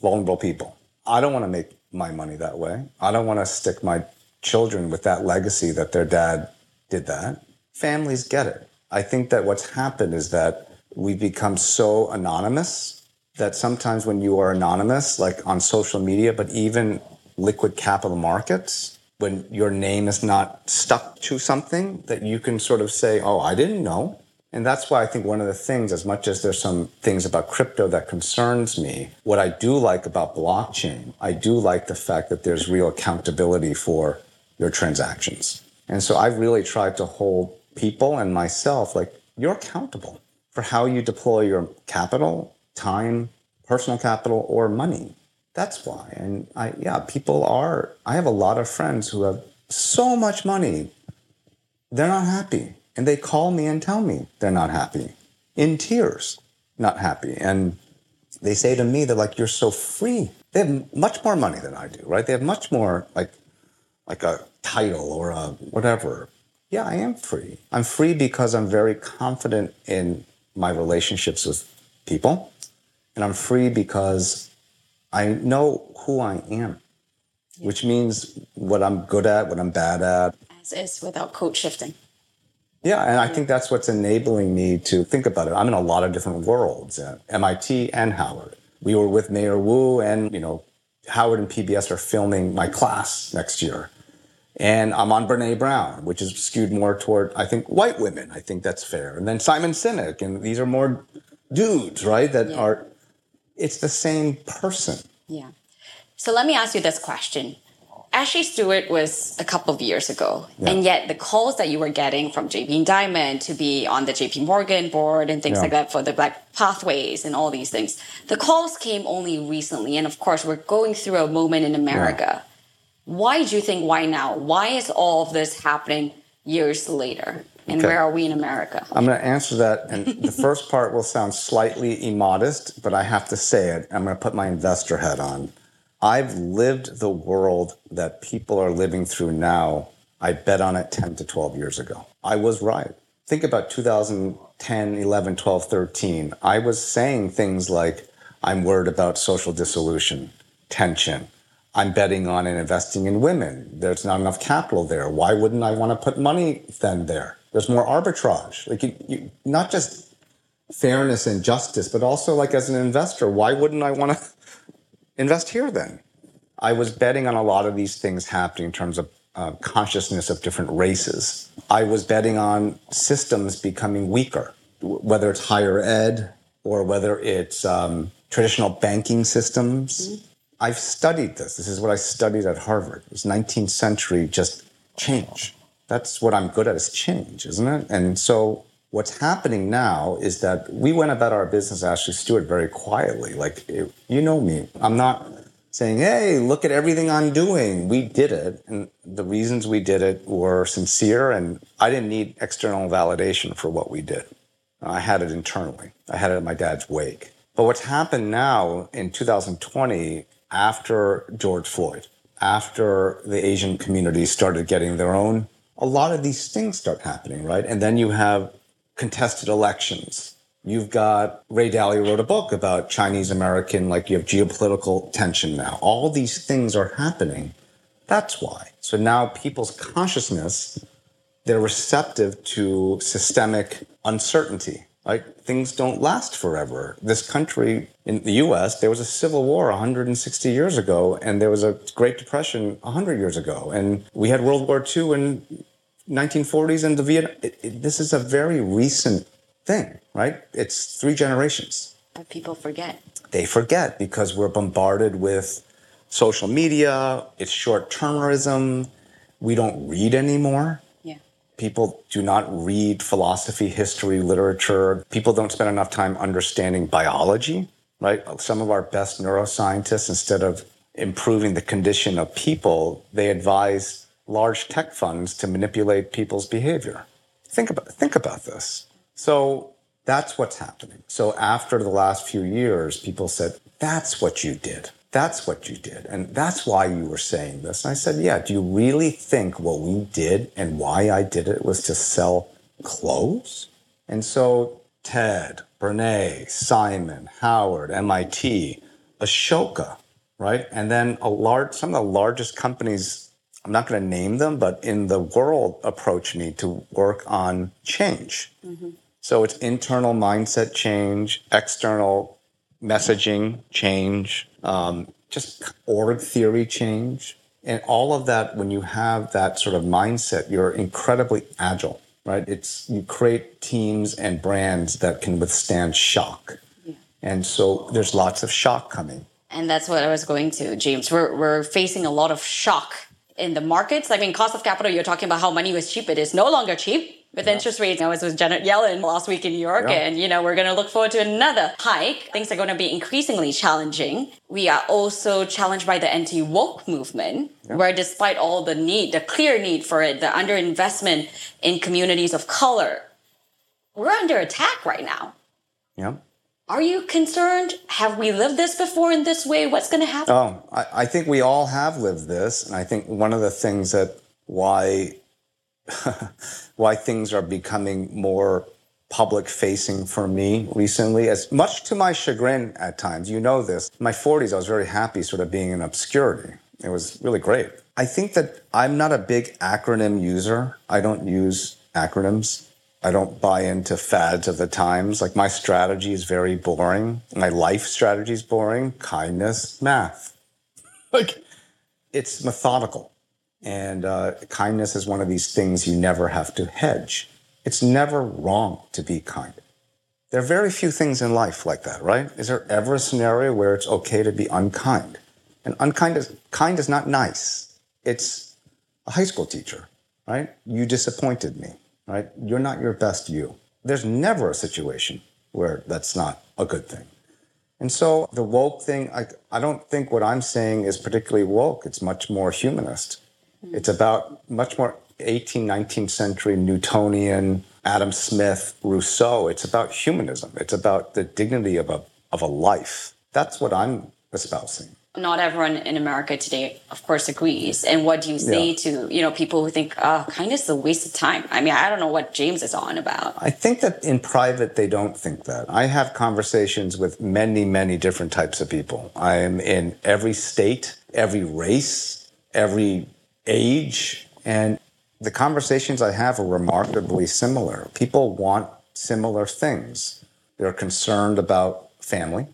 vulnerable people. I don't want to make my money that way. I don't want to stick my children with that legacy that their dad did that. Families get it. I think that what's happened is that we've become so anonymous that sometimes when you are anonymous, like on social media, but even liquid capital markets, when your name is not stuck to something, that you can sort of say, oh, I didn't know. And that's why I think one of the things, as much as there's some things about crypto that concerns me, what I do like about blockchain, I do like the fact that there's real accountability for your transactions. And so I've really tried to hold people and myself like you're accountable for how you deploy your capital, time, personal capital, or money. That's why. And I, yeah, people are, I have a lot of friends who have so much money, they're not happy and they call me and tell me they're not happy, in tears, not happy. And they say to me, they're like, you're so free. They have much more money than I do, right? They have much more like, like a title or a whatever. Yeah, I am free. I'm free because I'm very confident in my relationships with people. And I'm free because I know who I am, which means what I'm good at, what I'm bad at. As is without code shifting. Yeah, and I think mm. that's what's enabling me to think about it. I'm in a lot of different worlds at MIT and Howard. We were with Mayor Wu, and you know, Howard and PBS are filming my class next year. And I'm on Brene Brown, which is skewed more toward, I think, white women. I think that's fair. And then Simon Sinek, and these are more dudes, right? That yeah. are, it's the same person. Yeah. So let me ask you this question. Ashley Stewart was a couple of years ago, yeah. and yet the calls that you were getting from Jamie Dimon to be on the JP Morgan board and things yeah. like that for the Black Pathways and all these things, the calls came only recently. And of course, we're going through a moment in America. Yeah. Why do you think why now? Why is all of this happening years later? And okay. where are we in America? I'm going to answer that. And the (laughs) first part will sound slightly immodest, but I have to say it. I'm going to put my investor hat on I've lived the world that people are living through now. I bet on it 10 to 12 years ago. I was right. Think about 2010, 11, 12, 13. I was saying things like, I'm worried about social dissolution, tension. I'm betting on and investing in women. There's not enough capital there. Why wouldn't I want to put money then there? There's more arbitrage. Like you, you, not just fairness and justice, but also like as an investor, why wouldn't I want to (laughs) invest here then. I was betting on a lot of these things happening in terms of uh, consciousness of different races. I was betting on systems becoming weaker, whether it's higher ed or whether it's um, traditional banking systems. Mm-hmm. I've studied this. This is what I studied at Harvard. It's 19th century just change. That's what I'm good at is change, isn't it? And so What's happening now is that we went about our business, Ashley Stewart, very quietly. Like, you know me. I'm not saying, hey, look at everything I'm doing. We did it. And the reasons we did it were sincere, and I didn't need external validation for what we did. I had it internally, I had it at my dad's wake. But what's happened now in 2020, after George Floyd, after the Asian community started getting their own, a lot of these things start happening, right? And then you have contested elections. You've got Ray Dalio wrote a book about Chinese American, like you have geopolitical tension now. All these things are happening. That's why. So now people's consciousness, they're receptive to systemic uncertainty. Right? Things don't last forever. This country, in the US, there was a civil war 160 years ago, and there was a Great Depression 100 years ago, and we had World War II in 1940s and the Vietnam. It, it, this is a very recent thing, right? It's three generations. But people forget. They forget because we're bombarded with social media, it's short termism. We don't read anymore. People do not read philosophy, history, literature. People don't spend enough time understanding biology, right? Some of our best neuroscientists, instead of improving the condition of people, they advise large tech funds to manipulate people's behavior. Think about, think about this. So that's what's happening. So after the last few years, people said, that's what you did. That's what you did. And that's why you were saying this. And I said, Yeah, do you really think what we did and why I did it was to sell clothes? And so Ted, Brene, Simon, Howard, MIT, Ashoka, right? And then a large, some of the largest companies, I'm not going to name them, but in the world approach me to work on change. Mm-hmm. So it's internal mindset change, external messaging change, um, just org theory change. And all of that, when you have that sort of mindset, you're incredibly agile, right? It's you create teams and brands that can withstand shock. Yeah. And so there's lots of shock coming. And that's what I was going to, James. We're, we're facing a lot of shock in the markets. I mean, cost of capital, you're talking about how money was cheap. It is no longer cheap with yeah. interest rates. I was with Janet Yellen last week in New York, yeah. and you know we're going to look forward to another hike. Things are going to be increasingly challenging. We are also challenged by the anti woke movement, yeah. where despite all the need, the clear need for it, the underinvestment in communities of color, we're under attack right now. Yeah. Are you concerned? Have we lived this before in this way? What's going to happen? Oh, I, I think we all have lived this, and I think one of the things that why (laughs) why things are becoming more public facing for me recently, as much to my chagrin at times. You know this. My 40s, I was very happy sort of being in obscurity. It was really great. I think that I'm not a big acronym user. I don't use acronyms. I don't buy into fads of the times. Like my strategy is very boring. My life strategy is boring. Kindness, math. (laughs) Like it's methodical. And uh, kindness is one of these things you never have to hedge. It's never wrong to be kind. There are very few things in life like that, right? Is there ever a scenario where it's okay to be unkind? And unkind is kind is not nice. It's a high school teacher, right? You disappointed me, right? You're not your best you. There's never a situation where that's not a good thing. And so the woke thing, I, I don't think what I'm saying is particularly woke. It's much more humanist. Hmm. It's about much more 18th, 19th century Newtonian, Adam Smith, Rousseau. It's about humanism. It's about the dignity of a, of a life. That's what I'm espousing. Not everyone in America today, of course, agrees. And what do you say yeah. to you know people who think, "Oh, kindness is a waste of time"? I mean, I don't know what James is on about. I think that in private they don't think that. I have conversations with many, many different types of people. I am in every state, every race, every age and the conversations I have are remarkably similar. People want similar things. They're concerned about family.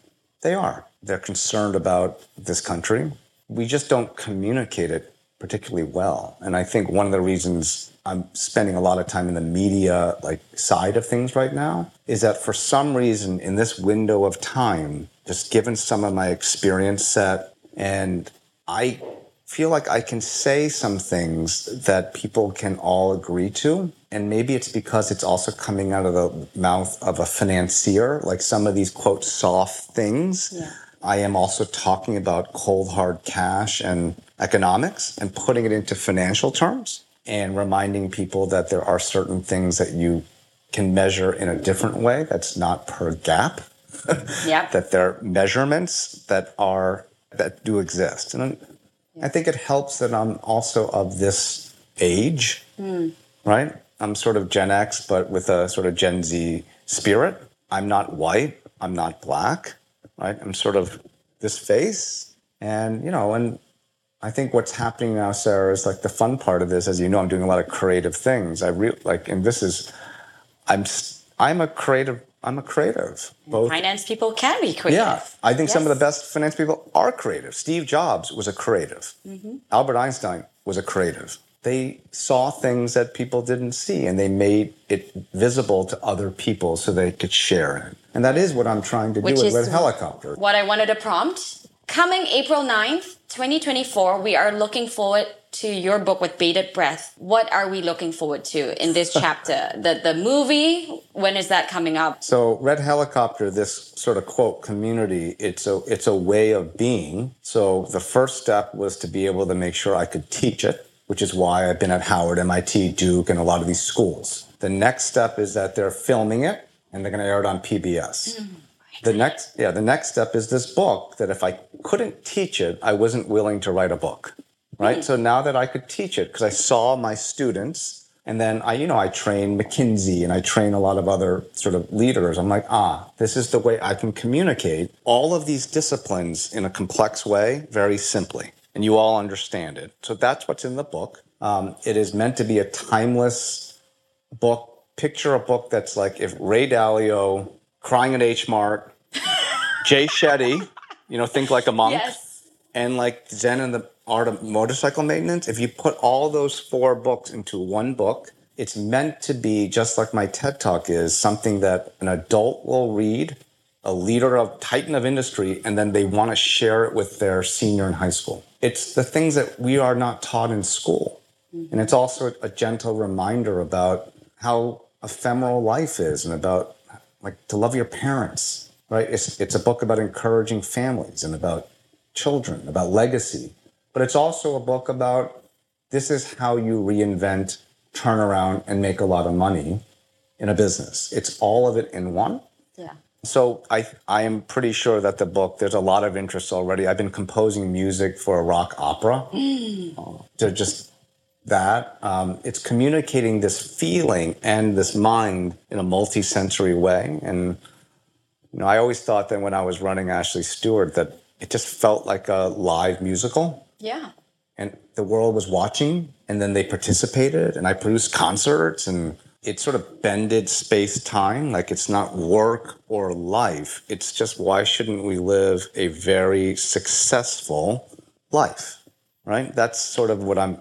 They are. They're concerned about this country. We just don't communicate it particularly well. And I think one of the reasons I'm spending a lot of time in the media like side of things right now is that for some reason in this window of time, just given some of my experience set and I feel like I can say some things that people can all agree to. And maybe it's because it's also coming out of the mouth of a financier, like some of these quote soft things. Yeah. I am also talking about cold hard cash and economics and putting it into financial terms and reminding people that there are certain things that you can measure in a different way that's not per GAAP. yeah. (laughs) that there are measurements that are that do exist. And I think it helps that I'm also of this age, mm. right? I'm sort of Gen X, but with a sort of Gen Z spirit. I'm not white. I'm not black, right? I'm sort of this face. And, you know, and I think what's happening now, Sarah, is like the fun part of this, as you know, I'm doing a lot of creative things. I really like, and this is, I'm, I'm a creative I'm a creative. Both Finance people can be creative. yeah, I think some of the best finance people are creative. Steve Jobs was a creative. Mm-hmm. Albert Einstein was a creative. They saw things that people didn't see and they made it visible to other people so they could share it. And that is what I'm trying to Which do with Red Helicopter. What I wanted to prompt. Coming April 9th, 2024, we are looking forward to your book with bated breath. What are we looking forward to in this (laughs) chapter? the the movie, when is that coming up? So Red Helicopter, this sort of quote community, it's a it's a way of being. So the first step was to be able to make sure I could teach it, which is why I've been at Howard, MIT, Duke, and a lot of these schools. The next step is that they're filming it and they're going to air it on PBS. Mm-hmm. The next, yeah, the next step is this book that if I couldn't teach it, I wasn't willing to write a book, right? So now that I could teach it, because I saw my students, and then I, you know, I train McKinsey and I train a lot of other sort of leaders. I'm like, ah, this is the way I can communicate all of these disciplines in a complex way, very simply, and you all understand it. So that's what's in the book. Um, it is meant to be a timeless book. Picture a book that's like if Ray Dalio crying at H Mart, (laughs) Jay Shetty, you know, think like a monk, Yes. and like Zen and the Art of Motorcycle Maintenance. If you put all those four books into one book, it's meant to be just like my TED Talk is something that an adult will read, a leader of titan of industry, and then they want to share it with their senior in high school. It's the things that we are not taught in school. Mm-hmm. And it's also a gentle reminder about how ephemeral life is and about like to love your parents, right? It's, it's a book about encouraging families and about children, about legacy. But it's also a book about this is how you reinvent, turn around, and make a lot of money in a business. It's all of it in one. Yeah. So I I am pretty sure that the book there's a lot of interest already. I've been composing music for a rock opera. (gasps) To just that um, it's communicating this feeling and this mind in a multi-sensory way. And you know, I always thought that when I was running Ashley Stewart that it just felt like a live musical Yeah. and the world was watching and then they participated and i produced concerts and it sort of bended space time like it's not work or life it's just why shouldn't we live a very successful life right that's sort of what i'm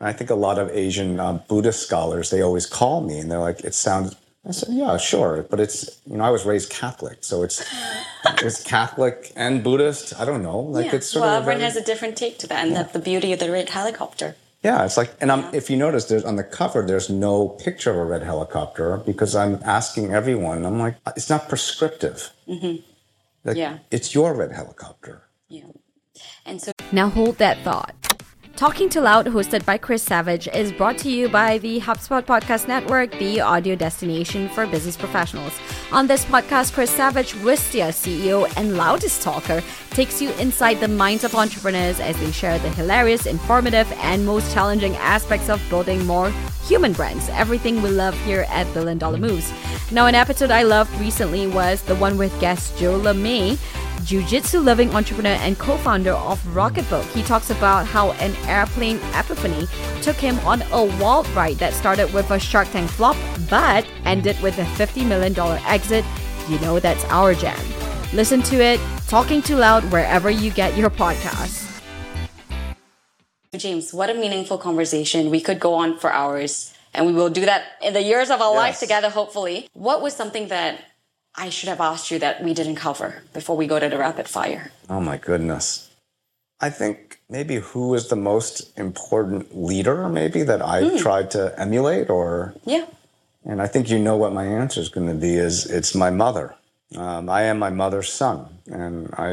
i think a lot of asian uh, buddhist scholars they always call me and they're like it sounds i said yeah sure but it's you know i was raised catholic so it's (laughs) it's catholic and buddhist i don't know like yeah. it's sort well, of a everyone very- has a different take to that, and that's the beauty of the red helicopter. Yeah, it's like, and I'm, if you notice, there's on the cover, there's no picture of a red helicopter because I'm asking everyone. I'm like, uh, it's not prescriptive. Mm-hmm. Like, Yeah. it's your red helicopter. Yeah. And so Now hold that thought. Talking Too Loud, hosted by Chris Savage, is brought to you by the HubSpot Podcast Network, the audio destination for business professionals. On this podcast, Chris Savage, Wistia CEO and loudest talker, takes you inside the minds of entrepreneurs as they share the hilarious, informative, and most challenging aspects of building more human brands. Everything we love here at Billion Dollar Moves. Now, an episode I loved recently was the one with guest Joe LeMay jiu-jitsu loving entrepreneur and co-founder of Rocketbook. He talks about how an airplane epiphany took him on a wild ride that started with a Shark Tank flop but ended with a $50 million exit. You know that's our jam. Listen to it, talking too loud wherever you get your podcasts. James, what a meaningful conversation. We could go on for hours and we will do that in the years of our life together, hopefully. What was something that I should have asked you that we didn't cover before we go to the rapid fire? Oh my goodness. I think maybe who is the most important leader, maybe that I tried to emulate, or Yeah. and I think you know what my answer is going to be. Is it's my mother. Um, I am my mother's son, and I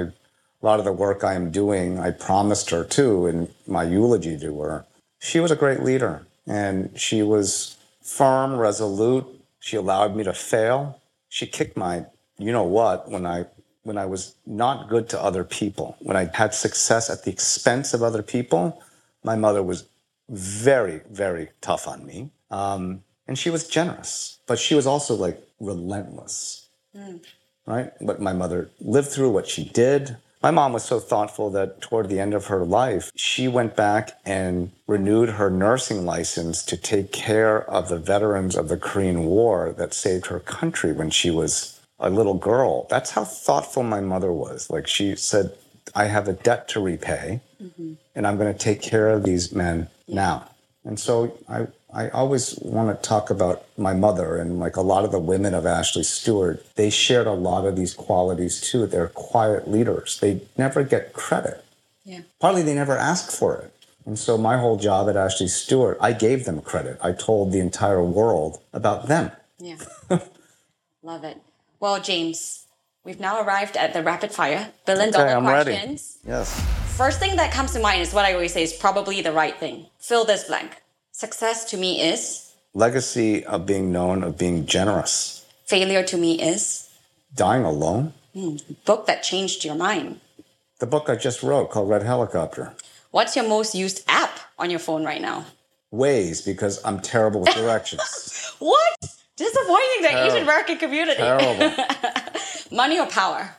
a lot of the work I am doing, I promised her too in my eulogy to her. She was a great leader, and she was firm, resolute. She allowed me to fail. She kicked my, you know what, when I when I was not good to other people, when I had success at the expense of other people. My mother was very, very tough on me. Um, and she was generous, but she was also like relentless, right? What my mother lived through, what she did. My mom was so thoughtful that toward the end of her life, she went back and renewed her nursing license to take care of the veterans of the Korean War that saved her country when she was a little girl. That's how thoughtful my mother was. Like she said, I have a debt to repay mm-hmm. and I'm going to take care of these men now. And so I, I always want to talk about my mother and like a lot of the women of Ashley Stewart. They shared a lot of these qualities too. They're quiet leaders. They never get credit. Yeah. Partly they never ask for it. And so my whole job at Ashley Stewart, I gave them credit. I told the entire world about them. Yeah. (laughs) Love it. Well, James, we've now arrived at the rapid fire billion dollar Okay, I'm ready. questions. Yes. First thing that comes to mind is what I always say is probably the right thing. Fill this blank. Success to me is, Legacy of being known, of being generous. failure to me is, Dying alone. Hmm, book that changed your mind. The book I just wrote called Red Helicopter. What's your most used app on your phone right now? Waze because I'm terrible with directions. (laughs) What? Disappointing the. Asian American community. terrible. (laughs) Money or power?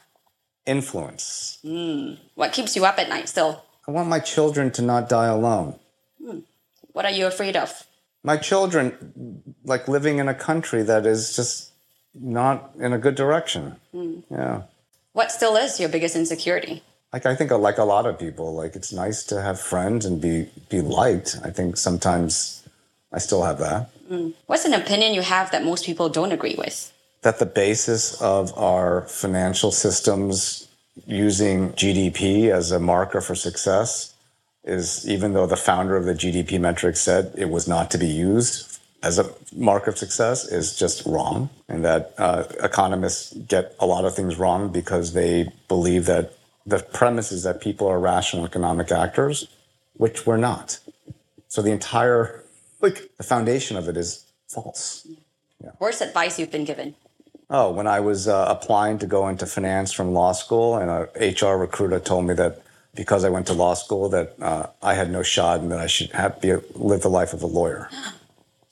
Influence. Hmm, what keeps you up at night still? I want my children to not die alone. Hmm. What are you afraid of? My children, like living in a country that is just not in a good direction. Hmm. Yeah. What still is your biggest insecurity? Like I think, like a lot of people, like it's nice to have friends and be be liked. I think sometimes I still have that. Hmm. What's an opinion you have that most people don't agree with? That the basis of our financial systems using GDP as a marker for success is, even though the founder of the GDP metric said it was not to be used as a mark of success, is just wrong. And that uh, economists get a lot of things wrong because they believe that the premise is that people are rational economic actors, which we're not. So the entire, like, the foundation of it is false. Worst advice you've been given? Oh, when I was uh, applying to go into finance from law school, and a HR recruiter told me that because I went to law school, that uh, I had no shot and that I should have, be, live the life of a lawyer. (gasps)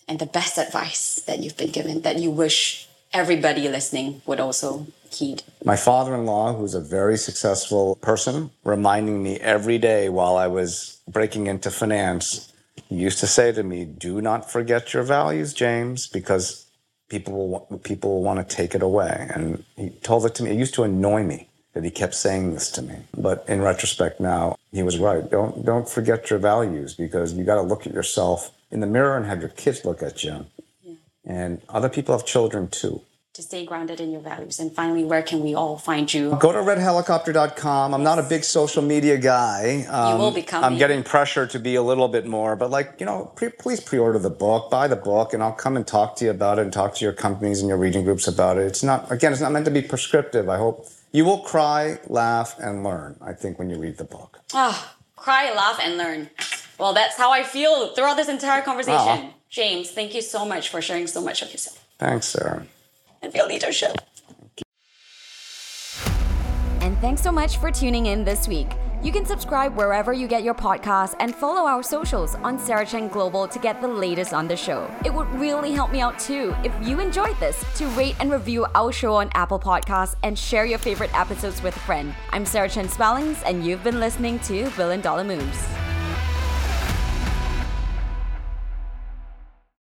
And the best advice that you've been given that you wish everybody listening would also heed? My father-in-law, who's a very successful person, reminding me every day while I was breaking into finance, he used to say to me, "Do not forget your values, James, because people will people will want to take it away." And he told it to me. It used to annoy me that he kept saying this to me. But in retrospect, now he was right. Don't don't forget your values because you got to look at yourself in the mirror and have your kids look at you. And other people have children too. To stay grounded in your values. And finally, where can we all find you? Go to redhelicopter.com. I'm not a big social media guy. Um, will become I'm getting pressure to be a little bit more, but like, you know, pre- please pre order the book, buy the book, and I'll come and talk to you about it and talk to your companies and your reading groups about it. It's not, again, it's not meant to be prescriptive. I hope you will cry, laugh, and learn, I think, when you read the book. Ah, cry, laugh, and learn. Well, that's how I feel throughout this entire conversation. Aw. James, thank you so much for sharing so much of yourself Thanks, Sarah. and for your leadership. And thanks so much for tuning in this week. You can subscribe wherever you get your podcasts and follow our socials on Sarah Chen Global to get the latest on the show. It would really help me out too if you enjoyed this to rate and review our show on Apple Podcasts and share your favorite episodes with a friend. I'm Sarah Chen Spellings, and you've been listening to Billion Dollar Moves.